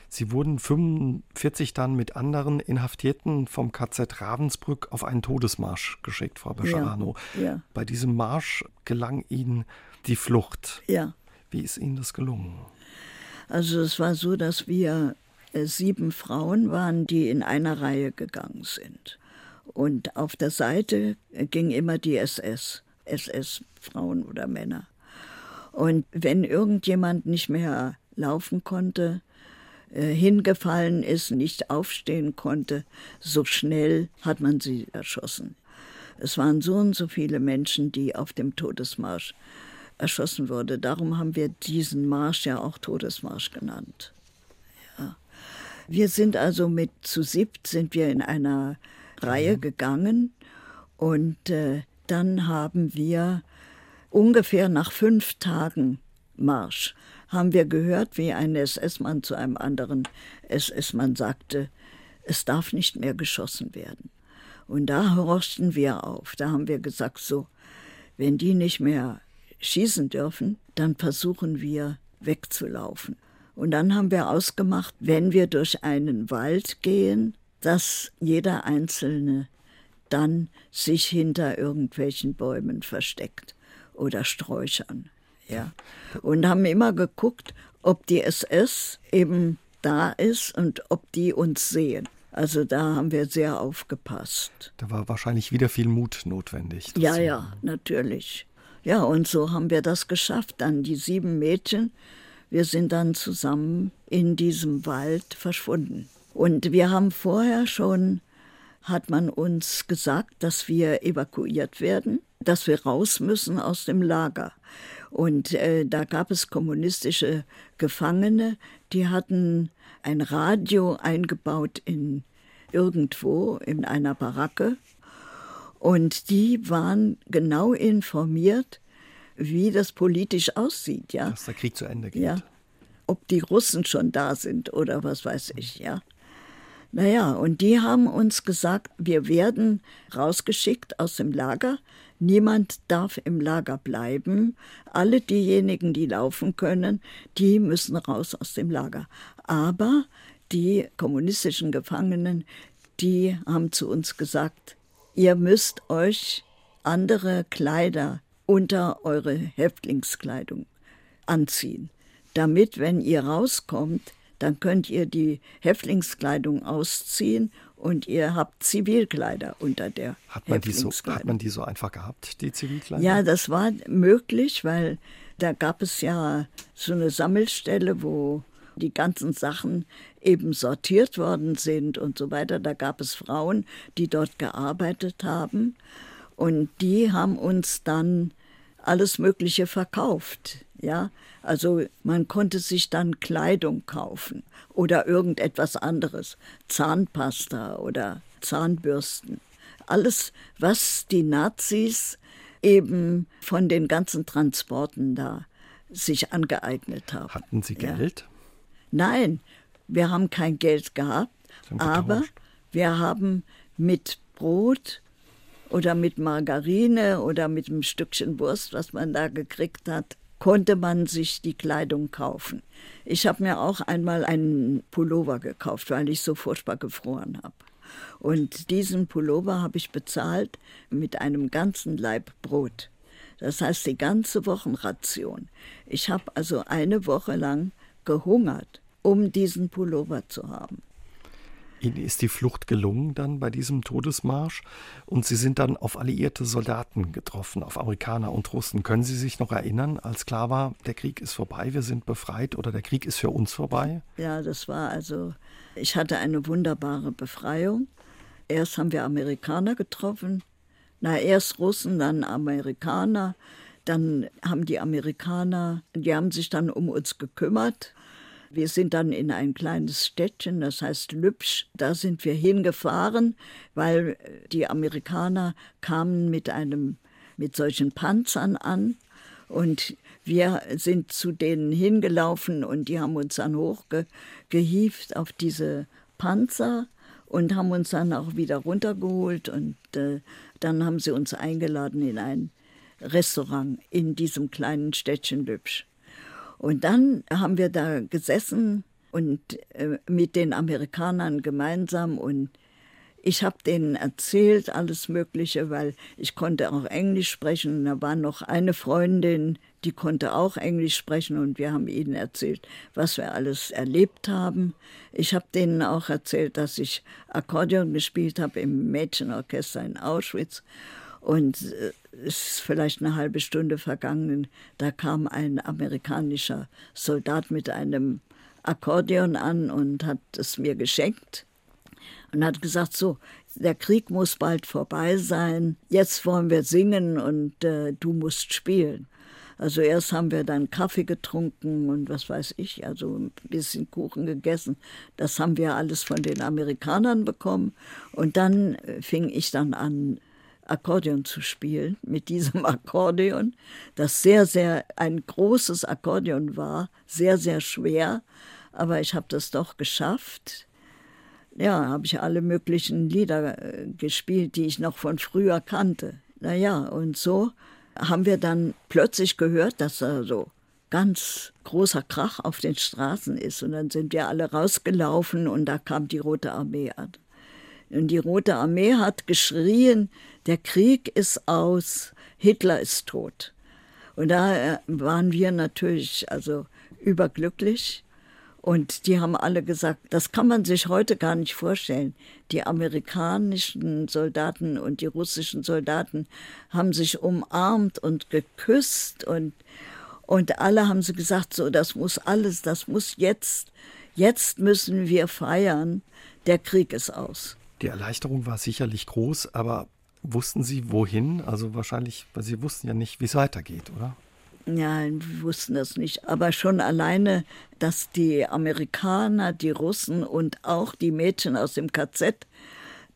Sie wurden 45 dann mit anderen Inhaftierten vom KZ Ravensbrück auf einen Todesmarsch geschickt, Frau Bescharano. Ja, ja. Bei diesem Marsch gelang Ihnen die Flucht. Ja. Wie ist Ihnen das gelungen? Also es war so, dass wir äh, sieben Frauen waren, die in einer Reihe gegangen sind. Und auf der Seite ging immer die SS, SS-Frauen oder Männer. Und wenn irgendjemand nicht mehr laufen konnte, äh, hingefallen ist, nicht aufstehen konnte, so schnell hat man sie erschossen. Es waren so und so viele Menschen, die auf dem Todesmarsch erschossen wurden. Darum haben wir diesen Marsch ja auch Todesmarsch genannt. Ja. Wir sind also mit zu siebt sind wir in einer Reihe gegangen und äh, dann haben wir ungefähr nach fünf Tagen Marsch haben wir gehört, wie ein SS-Mann zu einem anderen SS-Mann sagte, es darf nicht mehr geschossen werden. Und da horchten wir auf. Da haben wir gesagt, so, wenn die nicht mehr schießen dürfen, dann versuchen wir wegzulaufen. Und dann haben wir ausgemacht, wenn wir durch einen Wald gehen, dass jeder Einzelne dann sich hinter irgendwelchen Bäumen versteckt oder Sträuchern. Ja. Und haben immer geguckt, ob die SS eben da ist und ob die uns sehen. Also da haben wir sehr aufgepasst. Da war wahrscheinlich wieder viel Mut notwendig. Ja, ja, natürlich. Ja, und so haben wir das geschafft. Dann die sieben Mädchen, wir sind dann zusammen in diesem Wald verschwunden. Und wir haben vorher schon, hat man uns gesagt, dass wir evakuiert werden, dass wir raus müssen aus dem Lager. Und äh, da gab es kommunistische Gefangene, die hatten ein Radio eingebaut in irgendwo in einer Baracke. Und die waren genau informiert, wie das politisch aussieht, ja. Dass der Krieg zu Ende geht. Ja. Ob die Russen schon da sind oder was weiß ich, ja. Naja, und die haben uns gesagt, wir werden rausgeschickt aus dem Lager. Niemand darf im Lager bleiben. Alle diejenigen, die laufen können, die müssen raus aus dem Lager. Aber die kommunistischen Gefangenen, die haben zu uns gesagt, ihr müsst euch andere Kleider unter eure Häftlingskleidung anziehen, damit, wenn ihr rauskommt, dann könnt ihr die Häftlingskleidung ausziehen und ihr habt Zivilkleider unter der hat man. Die so, hat man die so einfach gehabt, die Zivilkleider? Ja, das war möglich, weil da gab es ja so eine Sammelstelle, wo die ganzen Sachen eben sortiert worden sind und so weiter. Da gab es Frauen, die dort gearbeitet haben und die haben uns dann alles Mögliche verkauft. Ja, also man konnte sich dann Kleidung kaufen oder irgendetwas anderes, Zahnpasta oder Zahnbürsten. Alles, was die Nazis eben von den ganzen Transporten da sich angeeignet haben. Hatten Sie Geld? Ja. Nein, wir haben kein Geld gehabt, aber wir haben mit Brot oder mit Margarine oder mit einem Stückchen Wurst, was man da gekriegt hat, konnte man sich die Kleidung kaufen. Ich habe mir auch einmal einen Pullover gekauft, weil ich so furchtbar gefroren habe. Und diesen Pullover habe ich bezahlt mit einem ganzen Laib Brot. Das heißt die ganze Wochenration. Ich habe also eine Woche lang gehungert, um diesen Pullover zu haben. Ihnen ist die Flucht gelungen dann bei diesem Todesmarsch und Sie sind dann auf alliierte Soldaten getroffen, auf Amerikaner und Russen. Können Sie sich noch erinnern, als klar war, der Krieg ist vorbei, wir sind befreit oder der Krieg ist für uns vorbei? Ja, das war also, ich hatte eine wunderbare Befreiung. Erst haben wir Amerikaner getroffen, na erst Russen, dann Amerikaner. Dann haben die Amerikaner, die haben sich dann um uns gekümmert wir sind dann in ein kleines Städtchen, das heißt Lübsch. Da sind wir hingefahren, weil die Amerikaner kamen mit einem mit solchen Panzern an und wir sind zu denen hingelaufen und die haben uns dann hochgehieft auf diese Panzer und haben uns dann auch wieder runtergeholt und äh, dann haben sie uns eingeladen in ein Restaurant in diesem kleinen Städtchen Lübsch. Und dann haben wir da gesessen und äh, mit den Amerikanern gemeinsam und ich habe denen erzählt alles Mögliche, weil ich konnte auch Englisch sprechen. Und da war noch eine Freundin, die konnte auch Englisch sprechen und wir haben ihnen erzählt, was wir alles erlebt haben. Ich habe denen auch erzählt, dass ich Akkordeon gespielt habe im Mädchenorchester in Auschwitz und äh, ist vielleicht eine halbe Stunde vergangen, da kam ein amerikanischer Soldat mit einem Akkordeon an und hat es mir geschenkt und hat gesagt, so, der Krieg muss bald vorbei sein, jetzt wollen wir singen und äh, du musst spielen. Also erst haben wir dann Kaffee getrunken und was weiß ich, also ein bisschen Kuchen gegessen. Das haben wir alles von den Amerikanern bekommen. Und dann fing ich dann an, Akkordeon zu spielen, mit diesem Akkordeon, das sehr, sehr ein großes Akkordeon war, sehr, sehr schwer, aber ich habe das doch geschafft. Ja, habe ich alle möglichen Lieder äh, gespielt, die ich noch von früher kannte. Naja, und so haben wir dann plötzlich gehört, dass da so ganz großer Krach auf den Straßen ist. Und dann sind wir alle rausgelaufen und da kam die Rote Armee an. Und die Rote Armee hat geschrien, der Krieg ist aus, Hitler ist tot. Und da äh, waren wir natürlich also überglücklich. Und die haben alle gesagt, das kann man sich heute gar nicht vorstellen. Die amerikanischen Soldaten und die russischen Soldaten haben sich umarmt und geküsst und, und alle haben sie gesagt, so, das muss alles, das muss jetzt, jetzt müssen wir feiern, der Krieg ist aus. Die Erleichterung war sicherlich groß, aber wussten Sie wohin? Also wahrscheinlich, weil Sie wussten ja nicht, wie es weitergeht, oder? Ja, wir wussten das nicht. Aber schon alleine, dass die Amerikaner, die Russen und auch die Mädchen aus dem KZ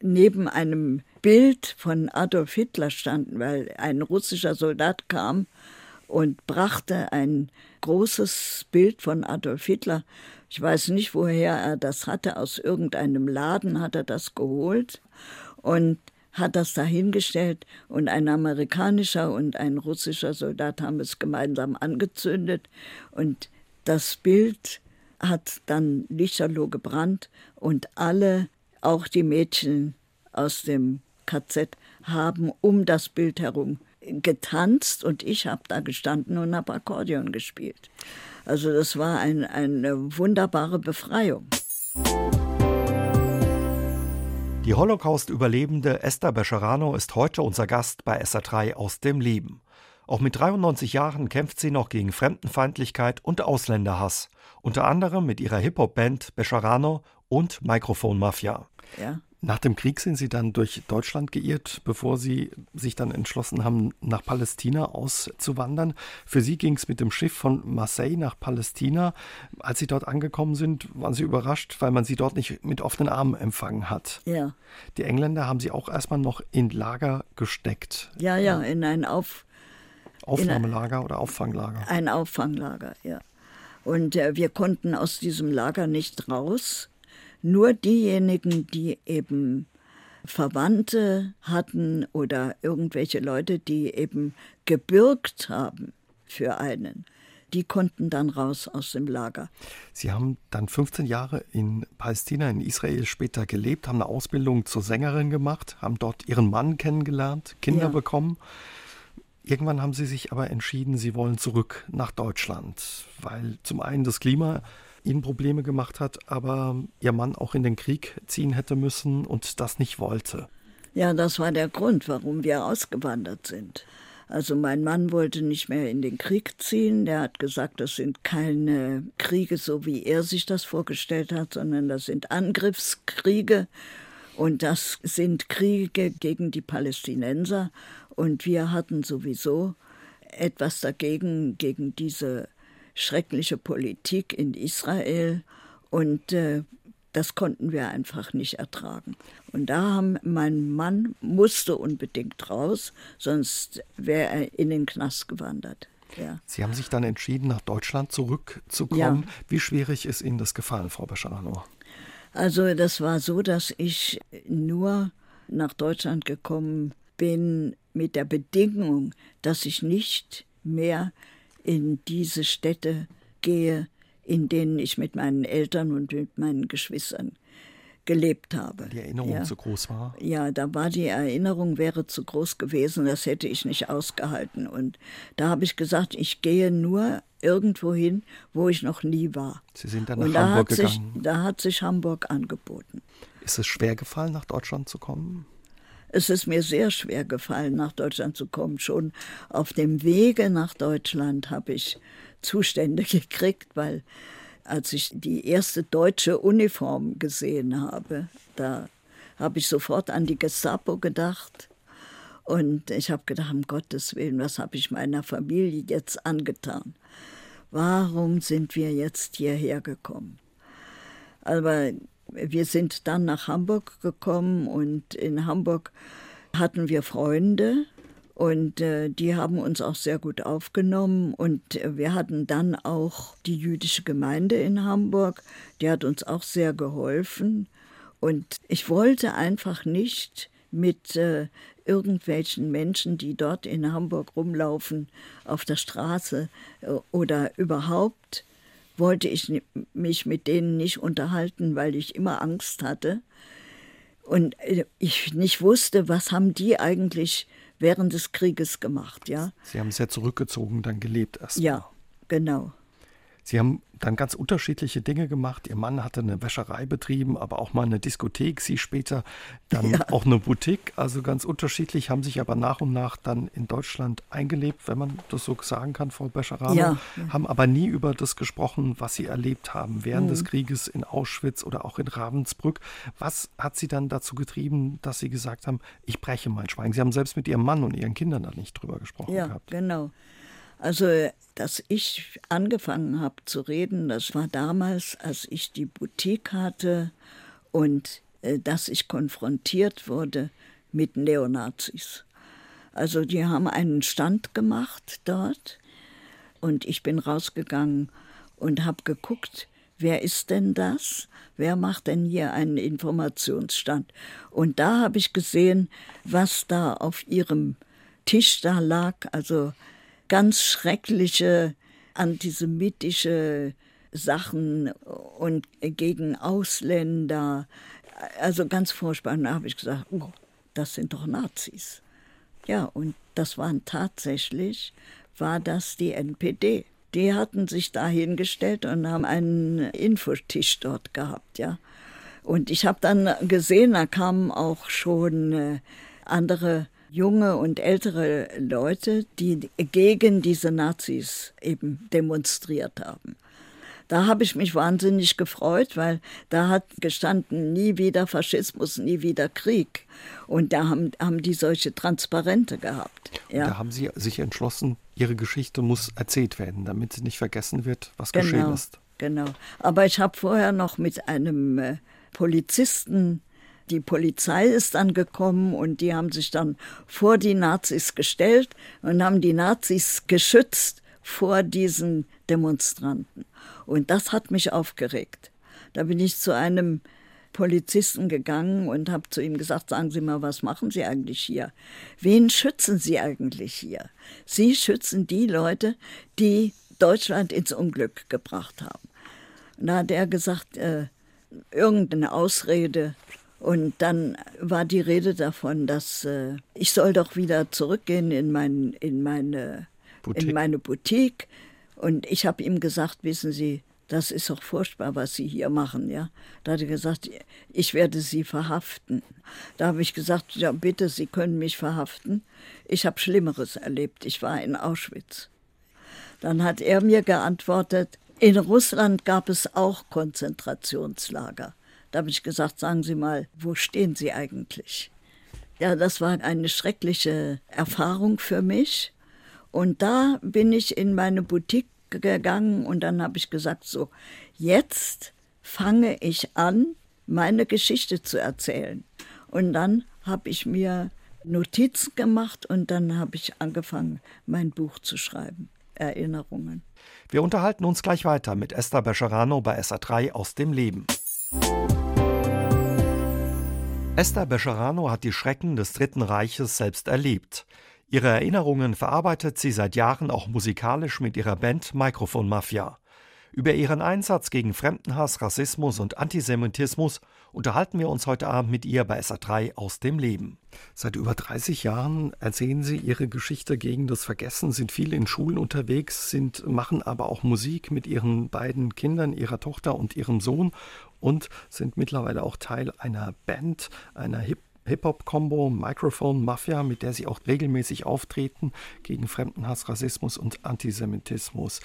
neben einem Bild von Adolf Hitler standen, weil ein russischer Soldat kam und brachte ein großes Bild von Adolf Hitler ich weiß nicht, woher er das hatte. Aus irgendeinem Laden hat er das geholt und hat das dahingestellt. Und ein amerikanischer und ein russischer Soldat haben es gemeinsam angezündet. Und das Bild hat dann lichterloh gebrannt und alle, auch die Mädchen aus dem KZ, haben um das Bild herum getanzt und ich habe da gestanden und habe Akkordeon gespielt. Also das war ein, eine wunderbare Befreiung. Die Holocaust-Überlebende Esther Bescherano ist heute unser Gast bei SA3 aus dem Leben. Auch mit 93 Jahren kämpft sie noch gegen Fremdenfeindlichkeit und Ausländerhass, unter anderem mit ihrer Hip-Hop-Band Bescherano und Mikrofon Mafia. Ja. Nach dem Krieg sind Sie dann durch Deutschland geirrt, bevor Sie sich dann entschlossen haben, nach Palästina auszuwandern. Für Sie ging es mit dem Schiff von Marseille nach Palästina. Als Sie dort angekommen sind, waren Sie überrascht, weil man Sie dort nicht mit offenen Armen empfangen hat. Ja. Die Engländer haben Sie auch erstmal noch in Lager gesteckt. Ja, ja, in ein Auf Aufnahmelager ein, oder Auffanglager. Ein Auffanglager, ja. Und äh, wir konnten aus diesem Lager nicht raus nur diejenigen, die eben Verwandte hatten oder irgendwelche Leute, die eben gebürgt haben für einen, die konnten dann raus aus dem Lager. Sie haben dann 15 Jahre in Palästina, in Israel später gelebt, haben eine Ausbildung zur Sängerin gemacht, haben dort ihren Mann kennengelernt, Kinder ja. bekommen. Irgendwann haben Sie sich aber entschieden, Sie wollen zurück nach Deutschland, weil zum einen das Klima Ihnen Probleme gemacht hat, aber Ihr Mann auch in den Krieg ziehen hätte müssen und das nicht wollte. Ja, das war der Grund, warum wir ausgewandert sind. Also mein Mann wollte nicht mehr in den Krieg ziehen. Der hat gesagt, das sind keine Kriege, so wie er sich das vorgestellt hat, sondern das sind Angriffskriege. Und das sind Kriege gegen die Palästinenser. Und wir hatten sowieso etwas dagegen, gegen diese schreckliche Politik in Israel. Und äh, das konnten wir einfach nicht ertragen. Und da haben mein Mann musste unbedingt raus, sonst wäre er in den Knast gewandert. Ja. Sie haben sich dann entschieden, nach Deutschland zurückzukommen. Ja. Wie schwierig ist Ihnen das gefallen, Frau Bescharano? Also das war so, dass ich nur nach Deutschland gekommen bin mit der Bedingung, dass ich nicht mehr in diese Städte gehe, in denen ich mit meinen Eltern und mit meinen Geschwistern gelebt habe. Die Erinnerung ja. zu groß war? Ja, da war die Erinnerung wäre zu groß gewesen, das hätte ich nicht ausgehalten. Und da habe ich gesagt, ich gehe nur irgendwo hin, wo ich noch nie war. Sie sind dann nach da Hamburg gegangen? Sich, da hat sich Hamburg angeboten. Ist es schwer gefallen, nach Deutschland zu kommen? Es ist mir sehr schwer gefallen, nach Deutschland zu kommen. Schon auf dem Wege nach Deutschland habe ich Zustände gekriegt, weil als ich die erste deutsche Uniform gesehen habe, da habe ich sofort an die Gestapo gedacht. Und ich habe gedacht, um Gottes Willen, was habe ich meiner Familie jetzt angetan? Warum sind wir jetzt hierher gekommen? Aber wir sind dann nach Hamburg gekommen und in Hamburg hatten wir Freunde und äh, die haben uns auch sehr gut aufgenommen. Und äh, wir hatten dann auch die jüdische Gemeinde in Hamburg, die hat uns auch sehr geholfen. Und ich wollte einfach nicht mit äh, irgendwelchen Menschen, die dort in Hamburg rumlaufen, auf der Straße äh, oder überhaupt, wollte ich mich mit denen nicht unterhalten, weil ich immer Angst hatte. Und äh, ich nicht wusste, was haben die eigentlich während des Krieges gemacht, ja. Sie haben sehr zurückgezogen dann gelebt erst. Ja, genau. Sie haben dann ganz unterschiedliche Dinge gemacht. Ihr Mann hatte eine Wäscherei betrieben, aber auch mal eine Diskothek, sie später dann ja. auch eine Boutique. Also ganz unterschiedlich, haben sich aber nach und nach dann in Deutschland eingelebt, wenn man das so sagen kann, Frau Bescherano. Ja. Haben aber nie über das gesprochen, was sie erlebt haben während mhm. des Krieges in Auschwitz oder auch in Ravensbrück. Was hat sie dann dazu getrieben, dass sie gesagt haben, ich breche mein Schweigen? Sie haben selbst mit ihrem Mann und ihren Kindern da nicht drüber gesprochen ja, gehabt. Genau. Also, dass ich angefangen habe zu reden, das war damals, als ich die Boutique hatte und äh, dass ich konfrontiert wurde mit Neonazis. Also, die haben einen Stand gemacht dort und ich bin rausgegangen und habe geguckt, wer ist denn das? Wer macht denn hier einen Informationsstand? Und da habe ich gesehen, was da auf ihrem Tisch da lag, also ganz schreckliche antisemitische Sachen und gegen Ausländer. Also ganz furchtbar. Und da habe ich gesagt, oh, das sind doch Nazis. Ja, und das waren tatsächlich, war das die NPD. Die hatten sich da hingestellt und haben einen Infotisch dort gehabt, ja. Und ich habe dann gesehen, da kamen auch schon äh, andere junge und ältere Leute, die gegen diese Nazis eben demonstriert haben. Da habe ich mich wahnsinnig gefreut, weil da hat gestanden, nie wieder Faschismus, nie wieder Krieg. Und da haben, haben die solche Transparente gehabt. Ja. da haben Sie sich entschlossen, Ihre Geschichte muss erzählt werden, damit sie nicht vergessen wird, was genau, geschehen ist. Genau. Aber ich habe vorher noch mit einem äh, Polizisten die Polizei ist dann gekommen und die haben sich dann vor die Nazis gestellt und haben die Nazis geschützt vor diesen Demonstranten. Und das hat mich aufgeregt. Da bin ich zu einem Polizisten gegangen und habe zu ihm gesagt, sagen Sie mal, was machen Sie eigentlich hier? Wen schützen Sie eigentlich hier? Sie schützen die Leute, die Deutschland ins Unglück gebracht haben. Und da hat er gesagt, äh, irgendeine Ausrede. Und dann war die Rede davon, dass äh, ich soll doch wieder zurückgehen in, mein, in, meine, Boutique. in meine Boutique. Und ich habe ihm gesagt, wissen Sie, das ist doch furchtbar, was Sie hier machen, ja. Da hat er gesagt, ich werde Sie verhaften. Da habe ich gesagt, ja bitte, Sie können mich verhaften. Ich habe Schlimmeres erlebt. Ich war in Auschwitz. Dann hat er mir geantwortet, in Russland gab es auch Konzentrationslager. Da habe ich gesagt, sagen Sie mal, wo stehen Sie eigentlich? Ja, das war eine schreckliche Erfahrung für mich. Und da bin ich in meine Boutique gegangen und dann habe ich gesagt, so, jetzt fange ich an, meine Geschichte zu erzählen. Und dann habe ich mir Notizen gemacht und dann habe ich angefangen, mein Buch zu schreiben. Erinnerungen. Wir unterhalten uns gleich weiter mit Esther Bescherano bei SA3 aus dem Leben. Esther Bescherano hat die Schrecken des Dritten Reiches selbst erlebt. Ihre Erinnerungen verarbeitet sie seit Jahren auch musikalisch mit ihrer Band Microphone Mafia. Über ihren Einsatz gegen Fremdenhass, Rassismus und Antisemitismus unterhalten wir uns heute Abend mit ihr bei SA3 aus dem Leben. Seit über 30 Jahren erzählen Sie Ihre Geschichte gegen das Vergessen, sind viel in Schulen unterwegs, sind, machen aber auch Musik mit Ihren beiden Kindern, Ihrer Tochter und Ihrem Sohn und sind mittlerweile auch Teil einer Band, einer Hip Hip-Hop-Combo Microphone Mafia, mit der sie auch regelmäßig auftreten gegen Fremdenhass, Rassismus und Antisemitismus.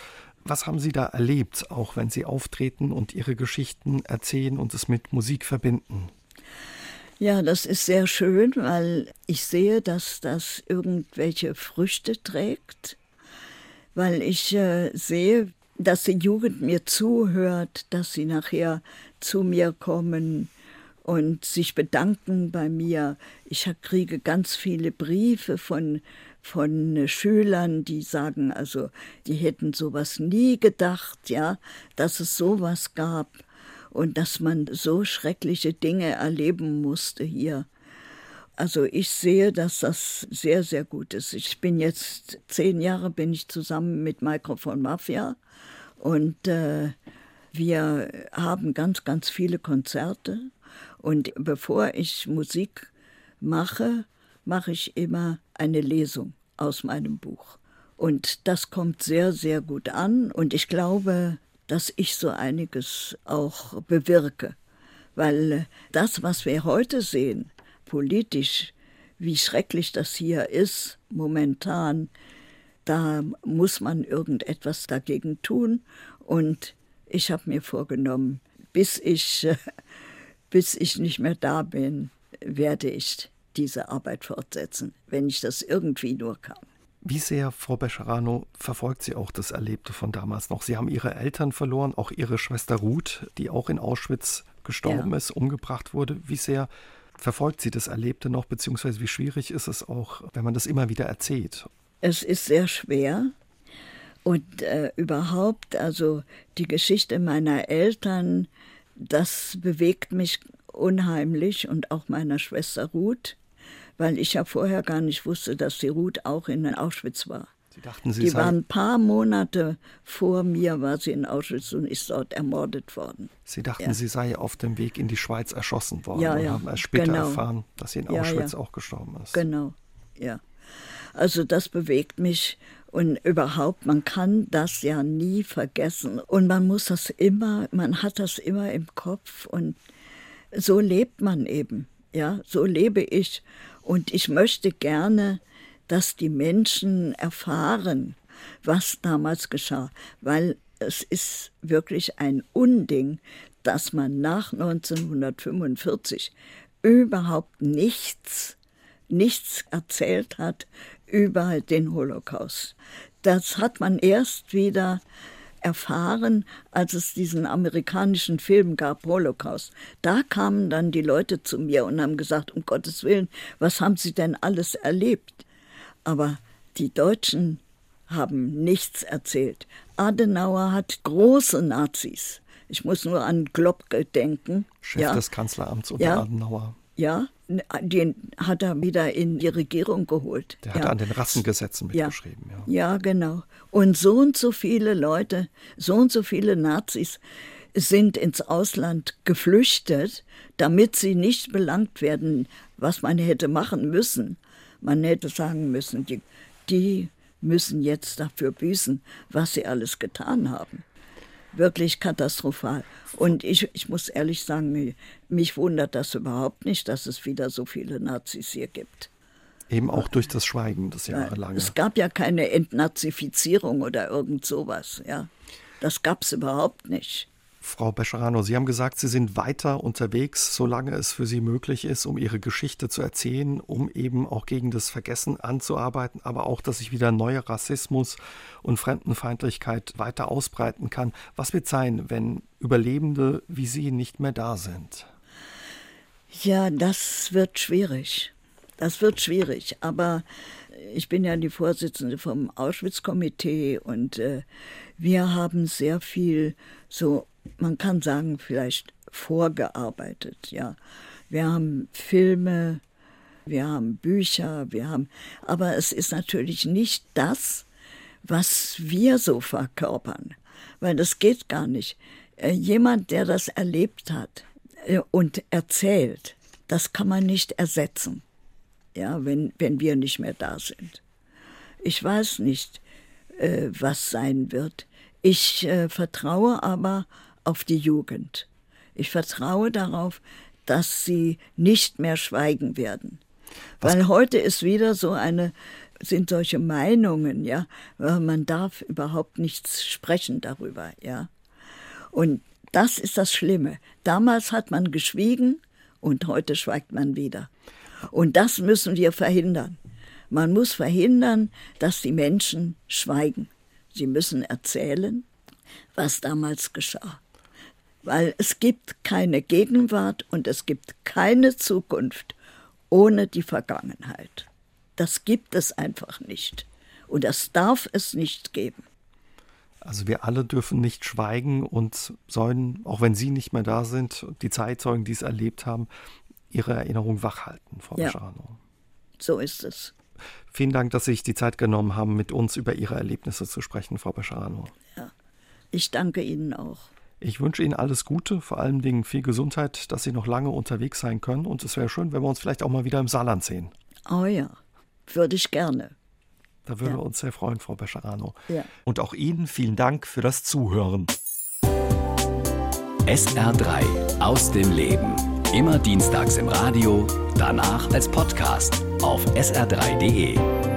Was haben Sie da erlebt, auch wenn Sie auftreten und Ihre Geschichten erzählen und es mit Musik verbinden? Ja, das ist sehr schön, weil ich sehe, dass das irgendwelche Früchte trägt, weil ich äh, sehe, dass die Jugend mir zuhört, dass sie nachher zu mir kommen und sich bedanken bei mir. Ich kriege ganz viele Briefe von von Schülern, die sagen, also die hätten sowas nie gedacht, ja, dass es sowas gab und dass man so schreckliche Dinge erleben musste hier. Also ich sehe, dass das sehr, sehr gut ist. Ich bin jetzt zehn Jahre bin ich zusammen mit Microphone Mafia und äh, wir haben ganz, ganz viele Konzerte. Und bevor ich Musik mache, mache ich immer eine Lesung aus meinem Buch. Und das kommt sehr, sehr gut an. Und ich glaube, dass ich so einiges auch bewirke. Weil das, was wir heute sehen, politisch, wie schrecklich das hier ist, momentan, da muss man irgendetwas dagegen tun. Und ich habe mir vorgenommen, bis ich, bis ich nicht mehr da bin, werde ich diese Arbeit fortsetzen, wenn ich das irgendwie nur kann. Wie sehr, Frau Bescherano, verfolgt Sie auch das Erlebte von damals noch? Sie haben Ihre Eltern verloren, auch Ihre Schwester Ruth, die auch in Auschwitz gestorben ja. ist, umgebracht wurde. Wie sehr verfolgt Sie das Erlebte noch, beziehungsweise wie schwierig ist es auch, wenn man das immer wieder erzählt? Es ist sehr schwer. Und äh, überhaupt, also die Geschichte meiner Eltern, das bewegt mich unheimlich und auch meiner Schwester Ruth weil ich ja vorher gar nicht wusste, dass die Ruth auch in Auschwitz war. Sie dachten, Sie die war ein paar Monate vor mir, war sie in Auschwitz und ist dort ermordet worden. Sie dachten, ja. sie sei auf dem Weg in die Schweiz erschossen worden ja, ja. und haben erst später genau. erfahren, dass sie in Auschwitz ja, auch gestorben ist. Genau, ja. Also das bewegt mich und überhaupt, man kann das ja nie vergessen. Und man muss das immer, man hat das immer im Kopf. Und so lebt man eben, ja, so lebe ich. Und ich möchte gerne, dass die Menschen erfahren, was damals geschah, weil es ist wirklich ein Unding, dass man nach 1945 überhaupt nichts, nichts erzählt hat über den Holocaust. Das hat man erst wieder erfahren, als es diesen amerikanischen Film gab, Holocaust. Da kamen dann die Leute zu mir und haben gesagt, um Gottes Willen, was haben Sie denn alles erlebt? Aber die Deutschen haben nichts erzählt. Adenauer hat große Nazis Ich muss nur an Globke denken. Chef ja. des Kanzleramts unter ja. Adenauer. Ja, den hat er wieder in die Regierung geholt. Der hat ja. an den Rassengesetzen mitgeschrieben. Ja. ja. ja, genau. Und so und so viele Leute, so und so viele Nazis sind ins Ausland geflüchtet, damit sie nicht belangt werden, was man hätte machen müssen. Man hätte sagen müssen, die, die müssen jetzt dafür büßen, was sie alles getan haben wirklich katastrophal. Und ich, ich muss ehrlich sagen, mich, mich wundert das überhaupt nicht, dass es wieder so viele Nazis hier gibt. Eben auch durch das Schweigen, das jahrelange. Es gab ja keine Entnazifizierung oder irgend sowas, ja. Das gab es überhaupt nicht. Frau Bescherano, Sie haben gesagt, Sie sind weiter unterwegs, solange es für Sie möglich ist, um Ihre Geschichte zu erzählen, um eben auch gegen das Vergessen anzuarbeiten, aber auch, dass sich wieder neuer Rassismus und Fremdenfeindlichkeit weiter ausbreiten kann. Was wird sein, wenn Überlebende wie Sie nicht mehr da sind? Ja, das wird schwierig. Das wird schwierig, aber ich bin ja die Vorsitzende vom Auschwitz-Komitee und äh, wir haben sehr viel so man kann sagen, vielleicht vorgearbeitet, ja. Wir haben Filme, wir haben Bücher, wir haben, aber es ist natürlich nicht das, was wir so verkörpern, weil das geht gar nicht. Äh, jemand, der das erlebt hat äh, und erzählt, das kann man nicht ersetzen, ja, wenn, wenn wir nicht mehr da sind. Ich weiß nicht, äh, was sein wird. Ich vertraue aber auf die Jugend. Ich vertraue darauf, dass sie nicht mehr schweigen werden. Was Weil heute ist wieder so eine, sind solche Meinungen, ja, man darf überhaupt nichts sprechen darüber, ja. Und das ist das Schlimme. Damals hat man geschwiegen und heute schweigt man wieder. Und das müssen wir verhindern. Man muss verhindern, dass die Menschen schweigen. Sie müssen erzählen, was damals geschah weil es gibt keine Gegenwart und es gibt keine Zukunft ohne die Vergangenheit. Das gibt es einfach nicht. Und das darf es nicht geben. Also wir alle dürfen nicht schweigen und sollen, auch wenn Sie nicht mehr da sind, die Zeitzeugen, die es erlebt haben, ihre Erinnerung wachhalten, Frau ja, Beschano. So ist es. Vielen Dank, dass Sie sich die Zeit genommen haben, mit uns über Ihre Erlebnisse zu sprechen, Frau Beschano. Ja, ich danke Ihnen auch. Ich wünsche Ihnen alles Gute, vor allen Dingen viel Gesundheit, dass Sie noch lange unterwegs sein können. Und es wäre schön, wenn wir uns vielleicht auch mal wieder im Saarland sehen. Oh ja, würde ich gerne. Da würden ja. wir uns sehr freuen, Frau Bescherano. Ja. Und auch Ihnen vielen Dank für das Zuhören. SR3 aus dem Leben. Immer dienstags im Radio, danach als Podcast auf sr3.de.